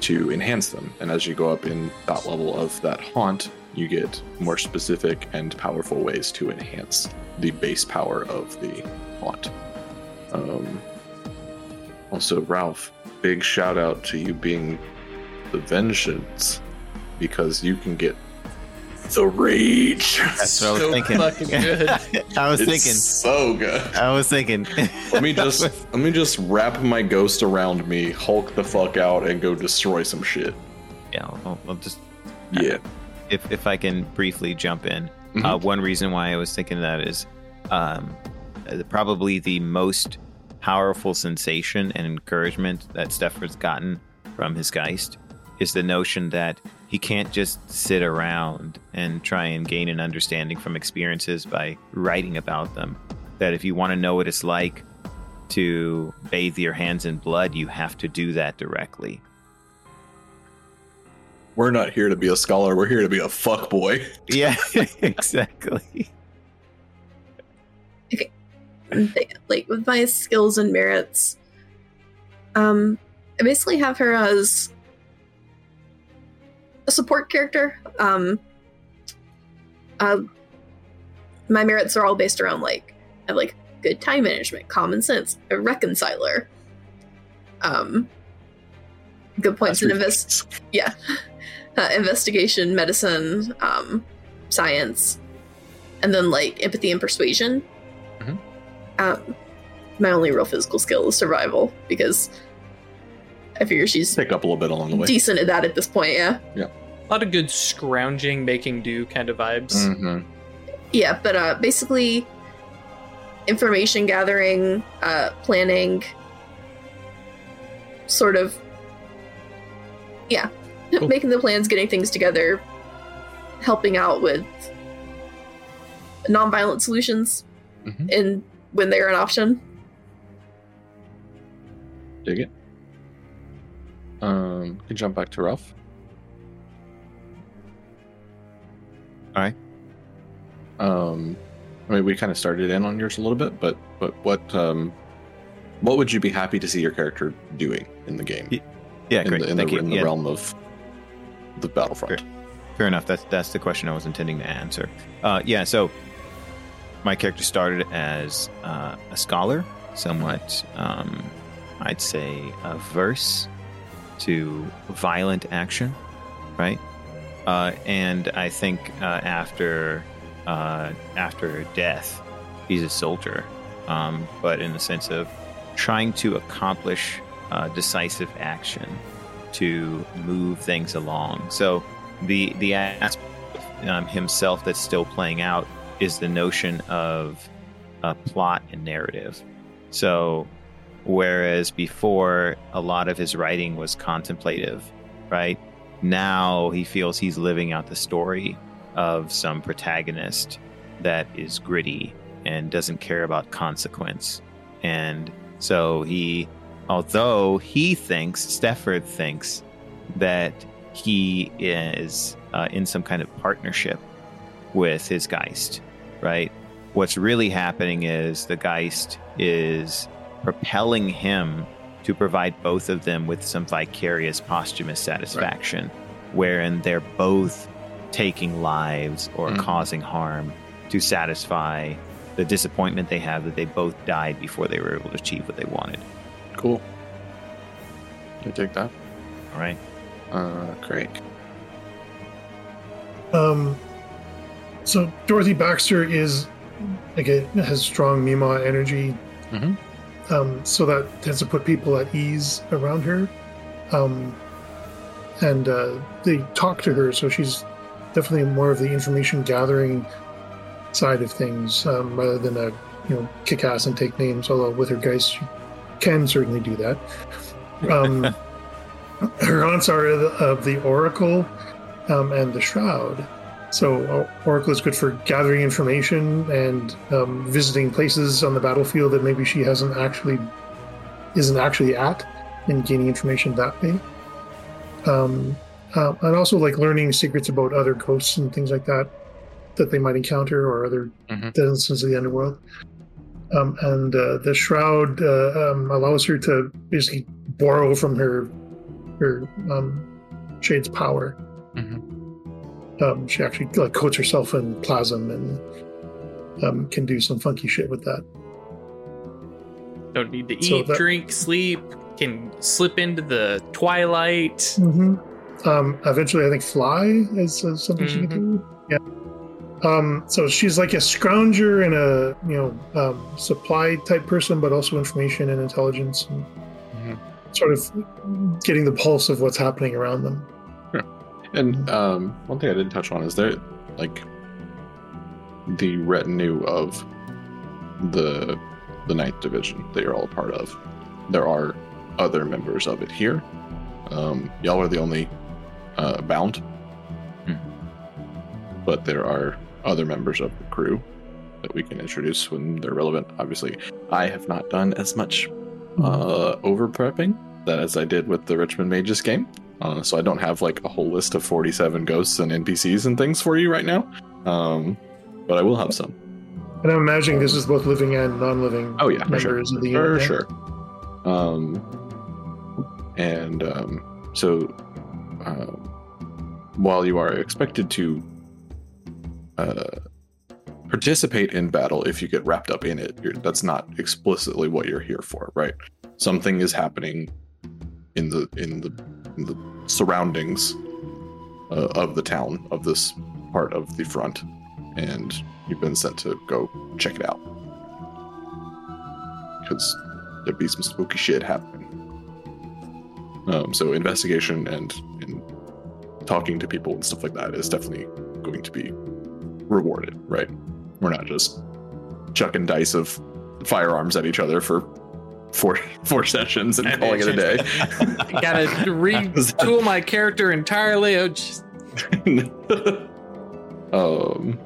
to enhance them. And as you go up in that level of that haunt, you get more specific and powerful ways to enhance the base power of the haunt. Um, also, Ralph, big shout out to you being the vengeance because you can get the rage. That's what I was thinking. fucking good. I was It's thinking. so good. I was thinking. Let me just let me just wrap my ghost around me, Hulk the fuck out, and go destroy some shit. yeah, I'll, I'll just Yeah. If if I can briefly jump in. Mhm. Uh, one reason why I was thinking that is um, uh, probably the most powerful sensation and encouragement that Stefford's gotten from his Geist is the notion that he can't just sit around and try and gain an understanding from experiences by writing about them. That if you want to know what it's like to bathe your hands in blood, you have to do that directly. We're not here to be a scholar. We're here to be a fuck boy. Yeah, exactly. they- like with my skills and merits um i basically have her as a support character um uh, my merits are all based around like I have like good time management common sense a reconciler um good points in invest yeah uh, investigation medicine um science and then like empathy and persuasion Mhm. um my only real physical skill is survival because i figure she's Pick up a little bit along the way. decent at that at this point yeah Yeah. A lot of good scrounging, making do kind of vibes. Mhm. yeah but uh basically information gathering uh planning sort of yeah Cool. making the plans getting things together helping out with nonviolent solutions Mhm. and when they're an option Dig it. Um, can jump back to Ralph. All right. Um, I mean, we kind of started in on yours a little bit, but but what um, what would you be happy to see your character doing in the game? Yeah, in great. the, in Thank the, you. in the Yeah, realm of the Battlefront. Fair enough. That's that's the question I was intending to answer. Uh, yeah. So my character started as uh, a scholar, somewhat, um, I'd say, averse to violent action, right? Uh, and I think uh, after uh, after death, he's a soldier, um, but in the sense of trying to accomplish uh, decisive action to move things along. So the the aspect of um, himself that's still playing out is the notion of uh, plot and narrative. So whereas before a lot of his writing was contemplative, right? Now he feels he's living out the story of some protagonist that is gritty and doesn't care about consequence. And so he, although he thinks, Stefford thinks that he is uh, in some kind of partnership with his Geist, right? What's really happening is the Geist is propelling him to provide both of them with some vicarious posthumous satisfaction, wherein they're both taking lives or Mhm. causing harm to satisfy the disappointment they have that they both died before they were able to achieve what they wanted. Cool. You take that, All right. uh, Craig. Um, so Dorothy Baxter is like it has strong Mima energy, Mhm. um, so that tends to put people at ease around her. Um, and uh, they talk to her, so she's definitely more of the information gathering side of things um, rather than a you know kick ass and take names. Although with her guys, she can certainly do that. Um, her haunts are of the Oracle um, and the Shroud. So Oracle is good for gathering information and um, visiting places on the battlefield that maybe she hasn't actually isn't actually at, and gaining information that way. Um, uh, and also like learning secrets about other ghosts and things like that that they might encounter or other Mhm. denizens of the underworld. Um, and uh, the shroud uh, um, allows her to basically borrow from her her um, shade's power. Mhm. Um, she actually like coats herself in plasm and um, can do some funky shit with that. Don't need to eat, So that- drink, sleep. Can slip into the twilight. Mm-hmm. Um, eventually, I think fly is, is something she can do. Yeah. Um, so she's like a scrounger and a you know um, supply type person, but also information and intelligence, and Mhm. sort of getting the pulse of what's happening around them. And um, one thing I didn't touch on is there, like, the retinue of the the Ninth Division that you're all a part of. There are other members of it here. Um, y'all are the only uh, bound, Hmm. but there are other members of the crew that we can introduce when they're relevant. Obviously, I have not done as much uh, over prepping that as I did with the Richmond Mages game. Uh, so I don't have like a whole list of 47 ghosts and NPCs and things for you right now. Um, but I will have some. And I'm imagining this is both living and non-living Oh yeah, for sure. of the For unit. sure. Um, and um, so uh, while you are expected to uh, participate in battle if you get wrapped up in it, you're, that's not explicitly what you're here for, right? Something is happening in the in the, in the surroundings uh, of the town of this part of the front, and you've been sent to go check it out because there'd be some spooky shit happening. Um, so investigation and, and talking to people and stuff like that is definitely going to be rewarded, right? We're not just chucking dice of firearms at each other for four four sessions and calling it a day. I gotta retool my character entirely. Oh, just, um,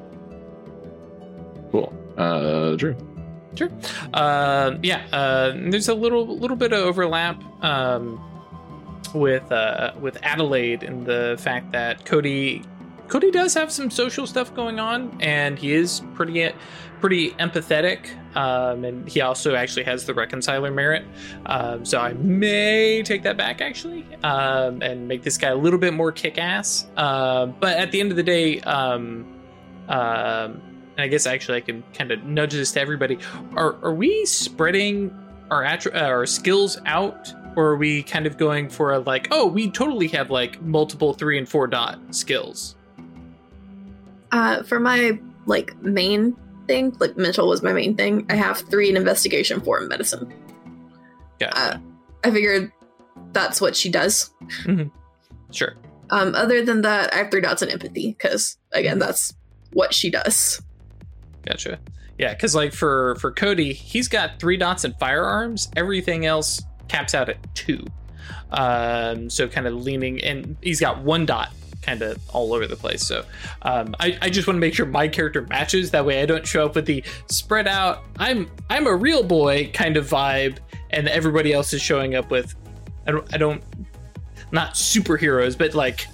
cool. Uh, Drew. Sure. Um, yeah, uh, there's a little little bit of overlap um, with uh, with Adelaide and the fact that Cody Cody does have some social stuff going on, and he is pretty pretty empathetic. Um, and he also actually has the reconciler merit. Um, so I may take that back actually, um, and make this guy a little bit more kick ass. Uh, but at the end of the day, um, um, and I guess actually I can kind of nudge this to everybody. Are are we spreading our uh, our skills out, or are we kind of going for a like, oh, we totally have like multiple three and four dot skills? Uh, for my like main thing, like mental was my main thing. I have three in investigation, four in medicine. Yeah. Uh, I figured that's what she does. sure. Um, other than that, I have three dots in empathy because again, that's what she does. Gotcha. Yeah, because like for for Cody, he's got three dots in firearms. Everything else caps out at two. Um, so kind of leaning, and he's got one dot kind of all over the place. So um, I, I just want to make sure my character matches. That way, I don't show up with the spread out. I'm I'm a real boy kind of vibe, and everybody else is showing up with I don't I don't not superheroes, but like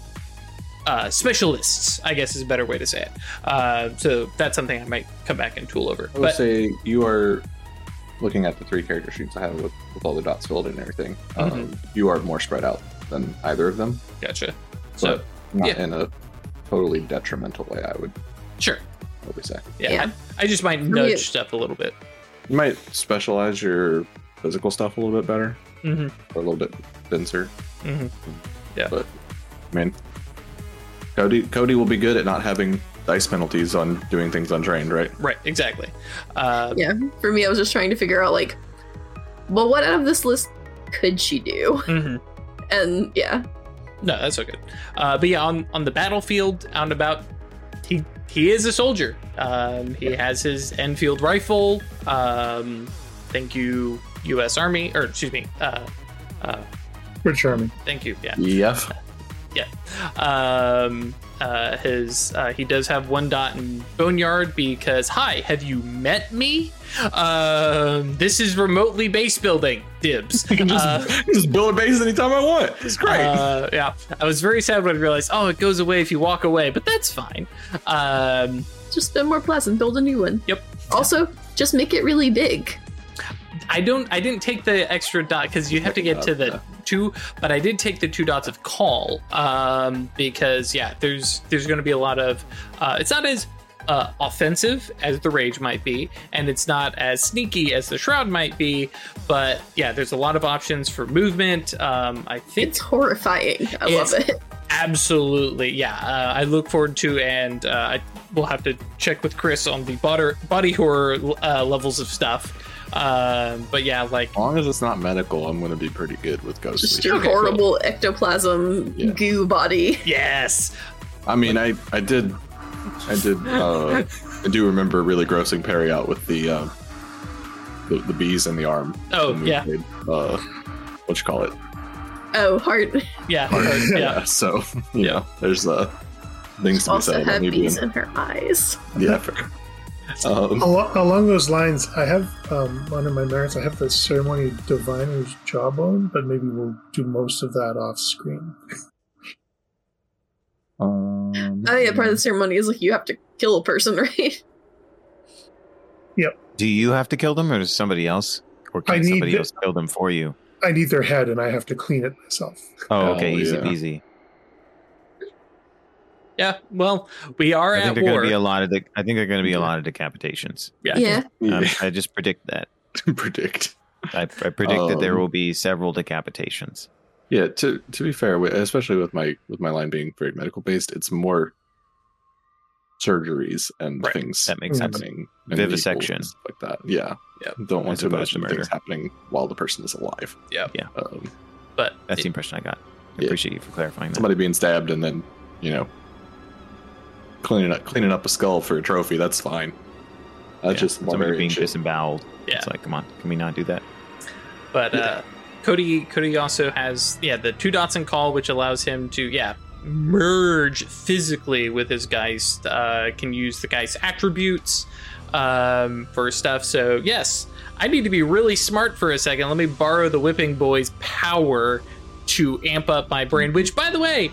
uh, specialists, I guess is a better way to say it. Uh, so that's something I might come back and tool over. I would But say you are looking at the three character sheets I have with, with all the dots filled and everything. Um, Mm-hmm. you are more spread out than either of them, gotcha. So but not yeah. in a totally detrimental way. I would sure, What probably say. yeah, Yeah. I, I just might me, nudge it- stuff a little bit. You might specialize your physical stuff a little bit better, hmm or a little bit denser. hmm But I mean, Cody Cody will be good at not having dice penalties on doing things untrained, right? Right, exactly. Uh, Yeah, for me, I was just trying to figure out like, well, what out of this list could she do? mhm. And yeah, No, that's okay. Uh, but yeah, on on the battlefield, out and about, he he is a soldier. Um, he has his Enfield rifle. Um, thank you, U.S. Army, or excuse me. Uh, uh, Rich Army. thank you. Yeah. Yep. Um, uh, his uh, he does have one dot in Boneyard because hi, have you met me? Um, this is remotely base building. Dibs. I can just, Uh, just build a base anytime I want. It's great. Uh, yeah, I was very sad when I realized, oh, it goes away if you walk away, but that's fine. Um, just spend more pleasant, build a new one. Yep. Also, just make it really big. I don't, I didn't take the extra dot because you have to get to the two, but I did take the two dots of Caul um, because yeah, there's there's going to be a lot of. Uh, it's not as uh, offensive as the rage might be, and it's not as sneaky as the shroud might be, but yeah, there's a lot of options for movement. Um, I think It's horrifying. I It's- love it. Absolutely, yeah. Uh, I look forward to, and uh, I will have to check with Chris on the body, body horror uh, levels of stuff. Um, but yeah, like as long as it's not medical, I'm going to be pretty good with ghostly. Just your Okay, shit. horrible ectoplasm Yeah. goo body. yes, I mean, I I did, I did. Uh, I do remember really grossing Perry out with the uh, the, the bees in the arm. Oh, when yeah. played, uh, what you call it? Oh, heart. yeah, or- yeah. So you know, there's uh, things to be Also said. have bees being- in her eyes. Yeah. fair. Um, Al- along those lines, I have um, one of my merits. I have the ceremony diviner's jawbone, but maybe we'll do most of that off screen. um, Oh yeah, part of the ceremony is like you have to kill a person, right? Yep. Do you have to kill them, or does somebody else, or I can need somebody the- else kill them for you? I need their head, and I have to clean it myself. Oh, okay, Oh, easy yeah. peasy. Yeah, well, we are I think at there are going war. to be a lot of. De- I think there are going to be a lot of decapitations. yeah, yeah. Um, I just predict that. predict. I, I predict that there Um, will be several decapitations. Yeah, to to be fair, especially with my with my line being very medical based, it's more surgeries and Right, things that makes sense. happening, and Vivisection. and stuff like that. Yeah, Yeah. Don't want As to opposed to things murder. happening while the person is alive. Yeah. Yeah. Um, but That's the impression I got. I Yeah. appreciate you for clarifying that. somebody being stabbed and then you know cleaning up cleaning up a skull for a trophy. That's fine. That's Yeah, just somebody being shit. disemboweled. Yeah. It's like, come on, can we not do that? But uh, Cody Cody also has yeah the two dots in Caul, which allows him to yeah merge physically with his geist. Uh, can use the geist attributes. um, for stuff. So yes, I need to be really smart for a second. Let me borrow the Whipping Boy's power to amp up my brain, which, by the way,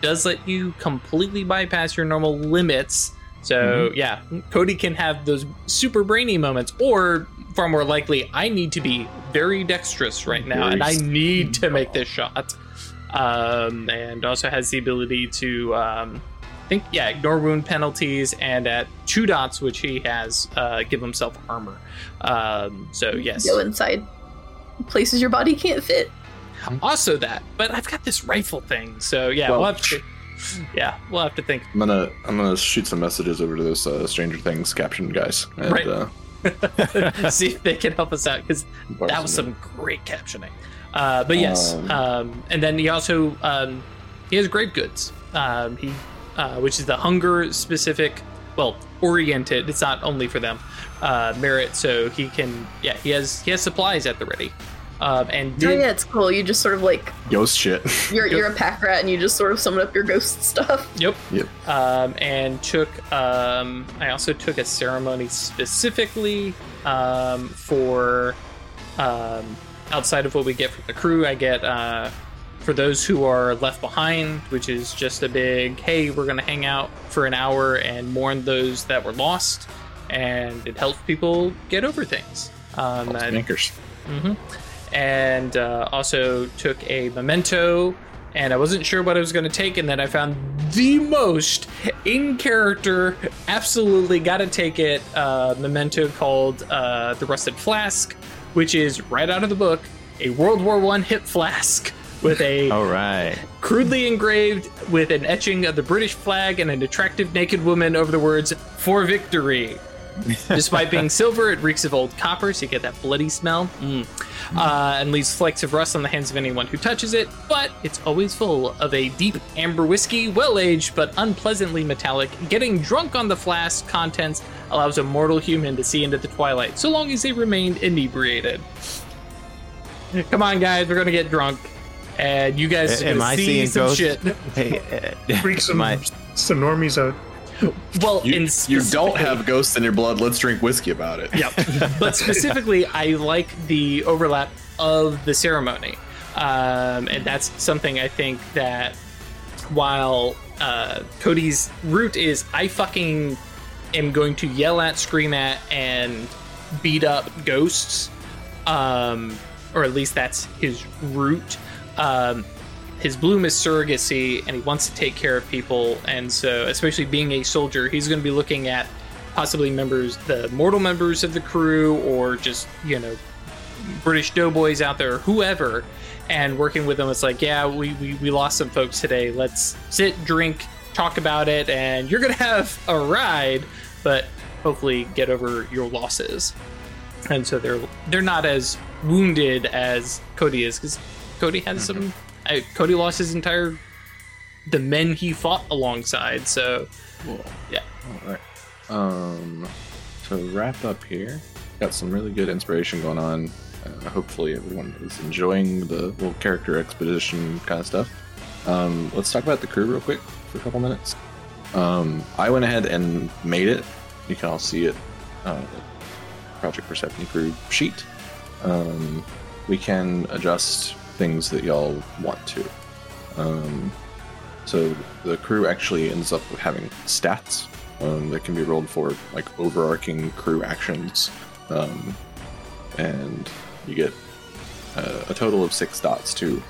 does let you completely bypass your normal limits. So yeah, Cody can have those super brainy moments, or far more likely, I need to be very dexterous right now, and I need to make this shot. Um, and also has the ability to, um, I think, yeah, ignore wound penalties, and at two dots, which he has, uh, give himself armor. Um, so yes, Go inside places your body can't fit. also that. But I've got this rifle thing, so yeah, Well, we'll have to. Yeah, we'll have to think. I'm gonna I'm gonna shoot some messages over to those uh, Stranger Things caption guys. And, Right. Uh, see if they can help us out because that was some great captioning. Uh, but yes, Um, um, and then he also um, he has grave goods. Um, he uh, which is the hunger specific, well oriented. It's not only for them uh, merit, so he can yeah he has he has supplies at the ready. Um, and Oh yeah, it's cool. You just sort of like Ghost shit. you're you're a pack rat and you just sort of summon up your ghost stuff. Yep. Yep. Um, and took. Um, I also took a ceremony specifically um, for um, outside of what we get from the crew. I get uh, for those who are left behind, which is just a big hey, we're gonna hang out for an hour and mourn those that were lost, and it helps people get over things. Um, Lots of and- anchors. hmm And uh, also took a memento, and I wasn't sure what I was going to take, and then I found the most in character, absolutely got to take it uh, memento called uh, the Rusted Flask, which is right out of the book, a World War One hip flask with a All right. crudely engraved with an etching of the British flag and an attractive naked woman over the words "For Victory." Despite being silver, it reeks of old copper, so you get that bloody smell, mm. uh, and leaves flakes of rust on the hands of anyone who touches it. But it's always full of a deep amber whiskey, well aged but unpleasantly metallic. Getting drunk on the flask contents allows a mortal human to see into the twilight, so long as they remain inebriated. Come on, guys, we're gonna get drunk, and you guys are gonna I see seeing some ghosts? shit. Hey, uh, Freak some, my- some normies out. Well, You, in you don't have ghosts in your blood. Let's drink whiskey about it. Yep. but specifically, I like the overlap of the ceremony. Um, and that's something I think that while uh, Cody's route is I fucking am going to yell at, scream at, and beat up ghosts, um, or at least that's his route. Um, his bloom is surrogacy, and he wants to take care of people. And so, especially being a soldier, he's going to be looking at possibly members, the mortal members of the crew, or just you know, British doughboys out there, whoever, and working with them. It's like, yeah, we we, we lost some folks today. Let's sit, drink, talk about it, and you're gonna have a ride, but hopefully get over your losses. And so they're they're not as wounded as Cody is because Cody has mm-hmm. some. I, Cody lost his entire the men he fought alongside. So Cool. Yeah. All right. Um, to wrap up here, got some really good inspiration going on. Uh, hopefully, everyone is enjoying the little character exposition kind of stuff. Um, let's talk about the crew real quick for a couple minutes. Um, I went ahead and made it. You can all see it. Uh, Project Persephone crew sheet. Um, we can adjust things that y'all want to. Um, so the crew actually ends up having stats um, that can be rolled for like overarching crew actions, um, and you get uh, a total of six dots to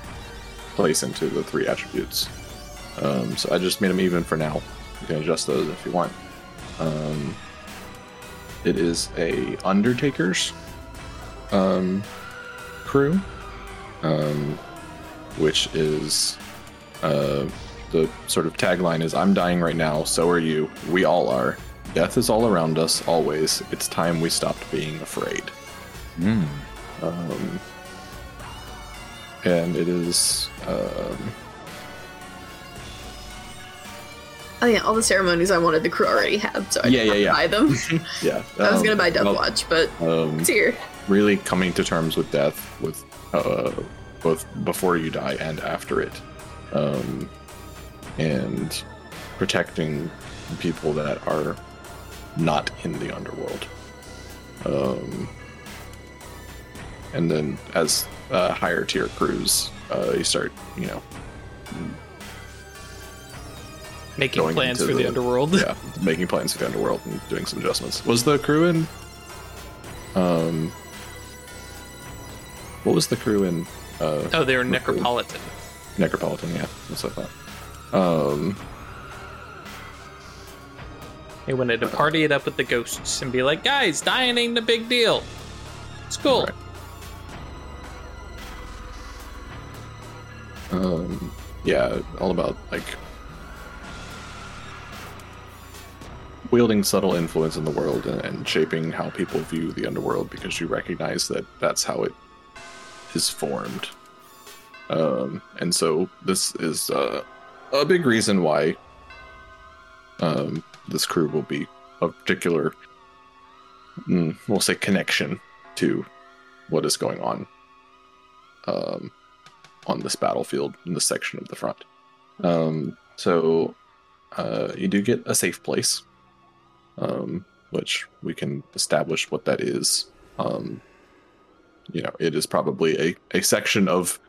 place into the three attributes. Um, so I just made them even for now. You can adjust those if you want. Um, it is a Undertaker's um, crew, um, which is uh, the sort of tagline is I'm dying right now, so are you. We all are. Death is all around us, always. It's time we stopped being afraid. Mm. Um, and it is. Um, Oh yeah, all the ceremonies I wanted the crew already had, so I Yeah, didn't yeah, have to buy them. yeah. I was um, gonna buy Death well, Watch, but Um, it's here. really coming to terms with death, with uh, both before you die and after it, um, and protecting people that are not in the underworld. Um, and then as uh, higher tier crews, uh, you start, you know, Making plans for the, the- underworld. yeah, making plans for the underworld and doing some adjustments. Was the crew in? Um, what was the crew in? Uh, Oh, they're The necropolitan. Necropolitan. Yeah, that's what I thought. Um, They wanted to party it up with the ghosts and be like, guys, dying ain't a big deal. It's cool. Right. um, yeah, all about like wielding subtle influence in the world and, and shaping how people view the underworld because you recognize that that's how it is formed. Um, and so this is uh, a big reason why um, this crew will be a particular, mm, we'll say, connection to what is going on um, on this battlefield in this section of the front. Um, so uh, you do get a safe place, um, which we can establish what that is. Um, you know, it is probably a, a section of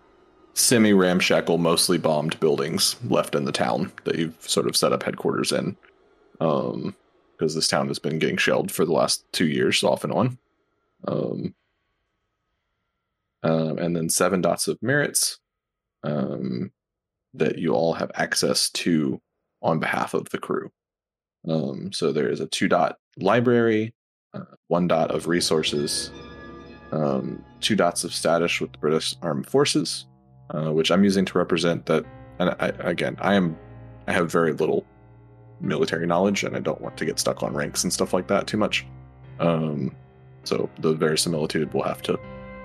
semi ramshackle, mostly bombed buildings left in the town that you've sort of set up headquarters in. Um, because this town has been getting shelled for the last two years off and on. Um, um, and then seven dots of merits um, that you all have access to on behalf of the crew. Um, so there is a two dot library, uh, one dot of resources, um, two dots of status with the British Armed Forces, uh, which I'm using to represent that. And I, again, I am I have very little military knowledge, and I don't want to get stuck on ranks and stuff like that too much. Um, so the verisimilitude will have to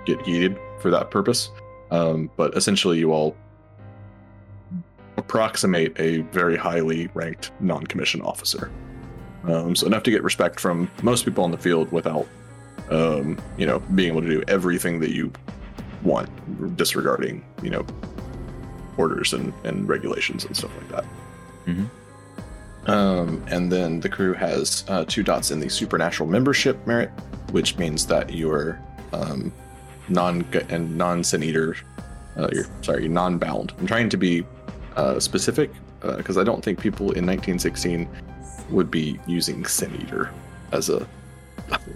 get heated for that purpose. Um, but essentially, you all approximate a very highly ranked non-commissioned officer. Um, so enough to get respect from most people on the field without, um, you know, being able to do everything that you want, disregarding, you know, orders and, and regulations and stuff like that. Mhm. Um, and then the crew has uh, two dots in the supernatural membership merit, which means that you're um, non and non sin eater. Uh, you're sorry, non bound. I'm trying to be uh, specific because I don't think people in 1916 would be using sin eater as a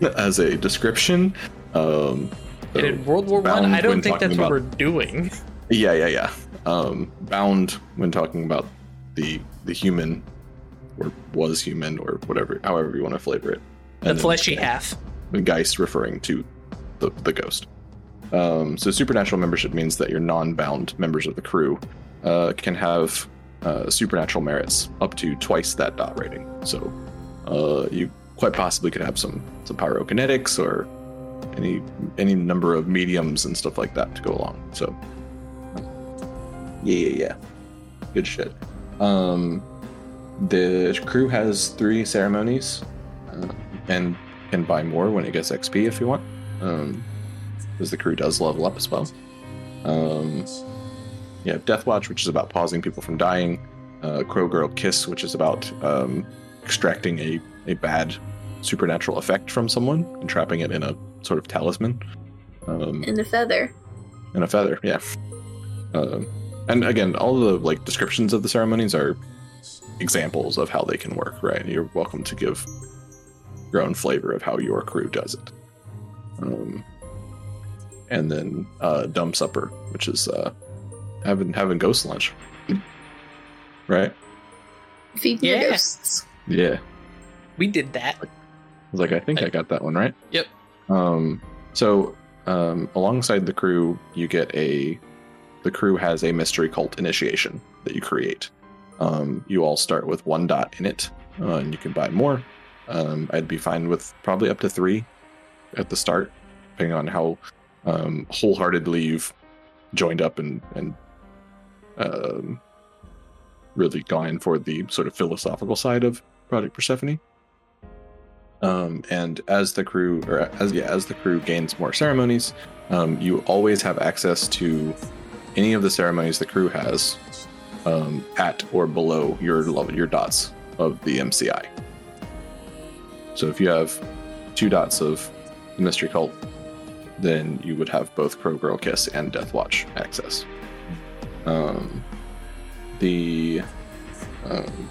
as a description. Um, And in World War One, bound I don't think that's talking what we're doing. yeah, yeah, yeah. Um, bound when talking about the the human or was human or whatever, however you want to flavor it. The And then fleshy half. Geist referring to the, the ghost. Um, so supernatural membership means that your non-bound members of the crew uh, can have uh, supernatural merits up to twice that dot rating. So uh, you quite possibly could have some some pyrokinetics or any any number of mediums and stuff like that to go along. So yeah, yeah, yeah, good shit. Um, the crew has three ceremonies, uh, and can buy more when it gets XP if you want. Um, because the crew does level up as well. Um, yeah, Death Watch, which is about pausing people from dying. Uh, Crow Girl Kiss, which is about um, extracting a, a bad supernatural effect from someone and trapping it in a sort of talisman. Um, And a feather. and a feather yeah um, and again all the like descriptions of the ceremonies are examples of how they can work right you're welcome to give your own flavor of how your crew does it um, and then uh, dumb supper which is uh, having having ghost lunch right Feeding the Yeah. ghosts. yeah We did that. I was like, I think I got that one right. Yep. Um, so um, alongside the crew, you get a. The crew has a mystery cult initiation that you create. Um, you all start with one dot in it, uh, and you can buy more. Um, I'd be fine with probably up to three at the start, depending on how um, wholeheartedly you've joined up and and um, really gone for the sort of philosophical side of Project Persephone. Um, and as the crew, or as yeah, as the crew gains more ceremonies, um, you always have access to any of the ceremonies the crew has um, at or below your level, your dots of the MCI. So if you have two dots of the mystery cult, then you would have both Crow Girl Kiss and Death Watch access. Um, the um,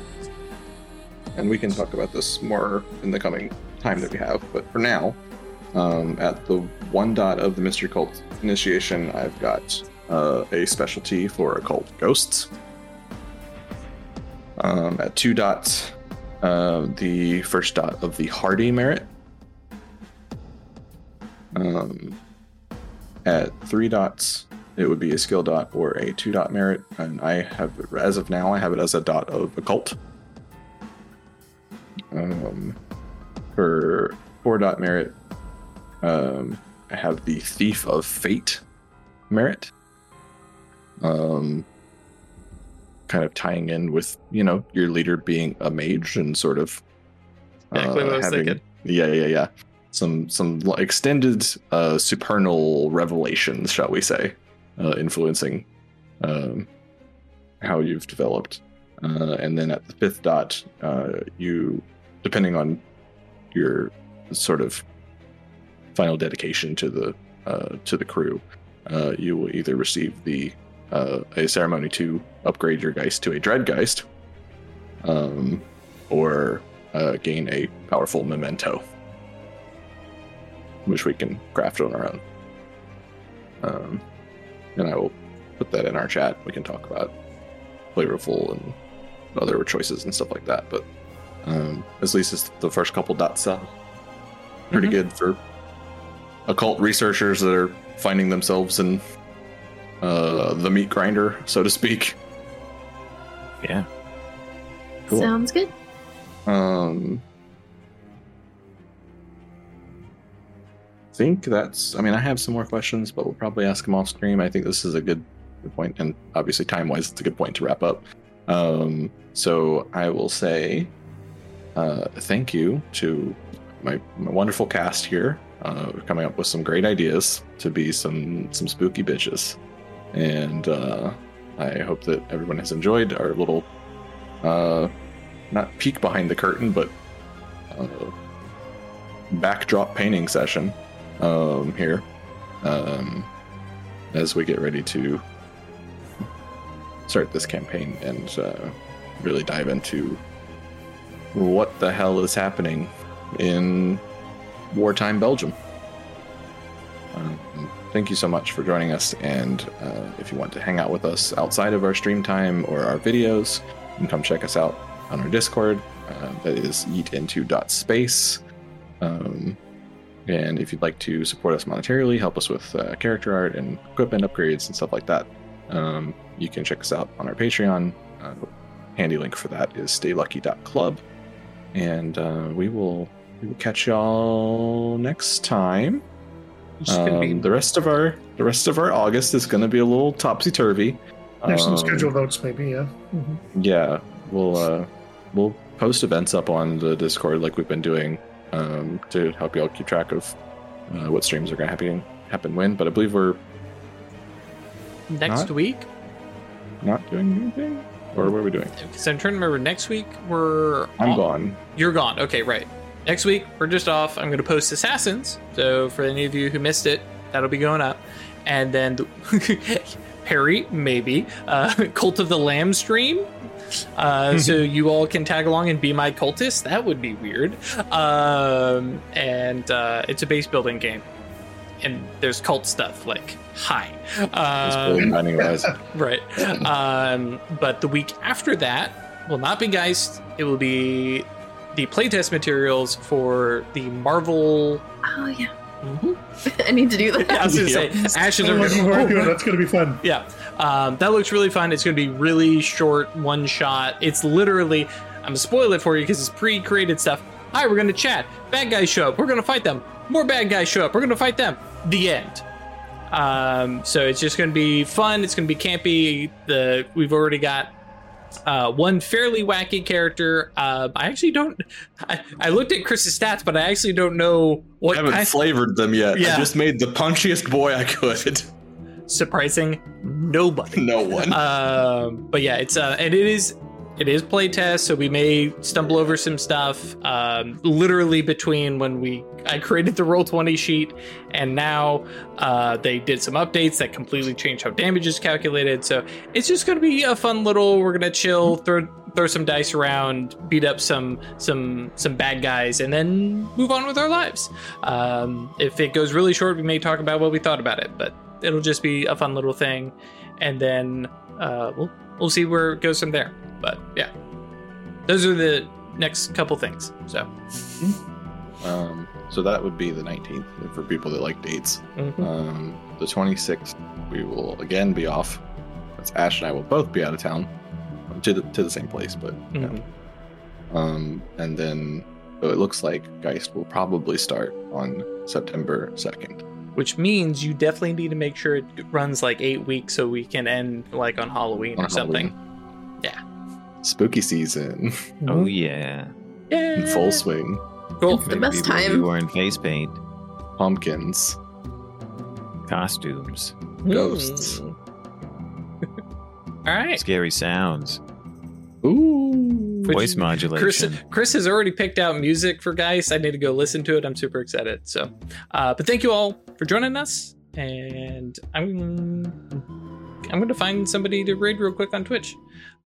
and we can talk about this more in the coming time that we have. But for now, um, at the one dot of the mystery cult initiation, I've got uh, a specialty for occult ghosts. Um, at two dots, uh, the first dot of the hardy merit. Um, at three dots, it would be a skill dot or a two dot merit, and I have, as of now, I have it as a dot of occult. Um, for four dot merit, um, I have the thief of fate merit. Um, kind of tying in with you know your leader being a mage and sort of Exactly what I was thinking. yeah yeah yeah some some extended uh supernal revelations shall we say uh influencing um how you've developed uh and then at the fifth dot uh you depending on your sort of final dedication to the uh to the crew uh you will either receive the uh, a ceremony to upgrade your geist to a dreadgeist, um, or uh, gain a powerful memento, which we can craft on our own. Um, and I will put that in our chat. We can talk about flavorful and other choices and stuff like that. But um, at least it's the first couple dots uh, pretty Mhm. good for occult researchers that are finding themselves in uh, the meat grinder, so to speak. Yeah. Cool. Sounds good. Um, think that's. I mean, I have some more questions, but we'll probably ask them off screen. I think this is a good, good point, and obviously, time wise, it's a good point to wrap up. Um, so I will say, uh, thank you to my, my wonderful cast here. Uh, coming up with some great ideas to be some some spooky bitches, and uh, I hope that everyone has enjoyed our little uh, not peek behind the curtain, but uh, backdrop painting session um, here um, as we get ready to start this campaign and uh, really dive into what the hell is happening in wartime Belgium. Um, thank you so much for joining us. And uh, if you want to hang out with us outside of our stream time or our videos, you can come check us out on our Discord. Uh, that is eatinto.space. Um, and if you'd like to support us monetarily, help us with uh, character art and equipment upgrades and stuff like that, um, you can check us out on our Patreon. Uh, handy link for that is staylucky.club. And uh, we will we will catch y'all next time. It's gonna be Um, the rest of our the rest of our August is going to be a little topsy turvy. There's some schedule notes, maybe. Yeah. Mhm. Yeah, we'll uh, we'll post events up on the Discord like we've been doing um, to help y'all keep track of uh, what streams are going to happen happen when. But I believe we're next Not- week. not doing anything, or what are we doing? Because I'm trying to remember. Next week we're I'm off- gone. You're gone. Okay, right. Next week we're just off. I'm going to post Assassins. So for any of you who missed it, that'll be going up. And then the, Harry, maybe uh, Cult of the Lamb stream. Uh, so you all can tag along and be my cultist. That would be weird. Um, and uh, it's a base building game. And there's cult stuff like hi. Um, Building Binding Rise. right. Um, but the week after that will not be Geist. It will be the playtest materials for the Marvel. Oh yeah, Mhm. I need to do that. I was going to say Ashes I'm of looking forward to oh, That's going to be fun. Yeah, um, that looks really fun. It's going to be really short, one shot. It's literally. I'm gonna spoil it for you because it's pre-created stuff. Hi, we're gonna chat. Bad guys show up. We're gonna fight them. More bad guys show up. We're gonna fight them. The end. Um, so it's just gonna be fun. It's gonna be campy. The we've already got uh, one fairly wacky character. Uh, I actually don't. I, I looked at Chris's stats, but I actually don't know what I haven't kind. flavored them yet. Yeah. I just made the punchiest boy I could. Surprising, nobody. no one. um, but yeah, it's uh, and it is it is playtest, so we may stumble over some stuff. Um, literally between when we I created the roll twenty sheet and now uh, they did some updates that completely changed how damage is calculated. So it's just going to be a fun little. We're gonna chill, throw throw some dice around, beat up some some some bad guys, and then move on with our lives. Um, if it goes really short, we may talk about what we thought about it, but it'll just be a fun little thing, and then uh, we'll we'll see where it goes from there. But yeah, those are the next couple things. So Um, so that would be the 19th for people that like dates. mhm. Um, the 26th, we will again be off. That's Ash and I will both be out of town to the to the same place, but yeah. Mhm. Um, and then so it looks like Geist will probably start on September 2nd. which means you definitely need to make sure it runs like eight weeks so we can end like on Halloween on or something. Halloween. Spooky season Oh yeah. Yeah, in full swing. Cool. The best people will be time. wearing face paint, Pumpkins. costumes, Ghosts. Mm. All right. scary sounds, Ooh. Which- voice modulation. Chris, Chris has already picked out music for Geist. I need to go listen to it. I'm super excited. So, uh, but thank you all for joining us. And I'm I'm going to find somebody to raid real quick on Twitch.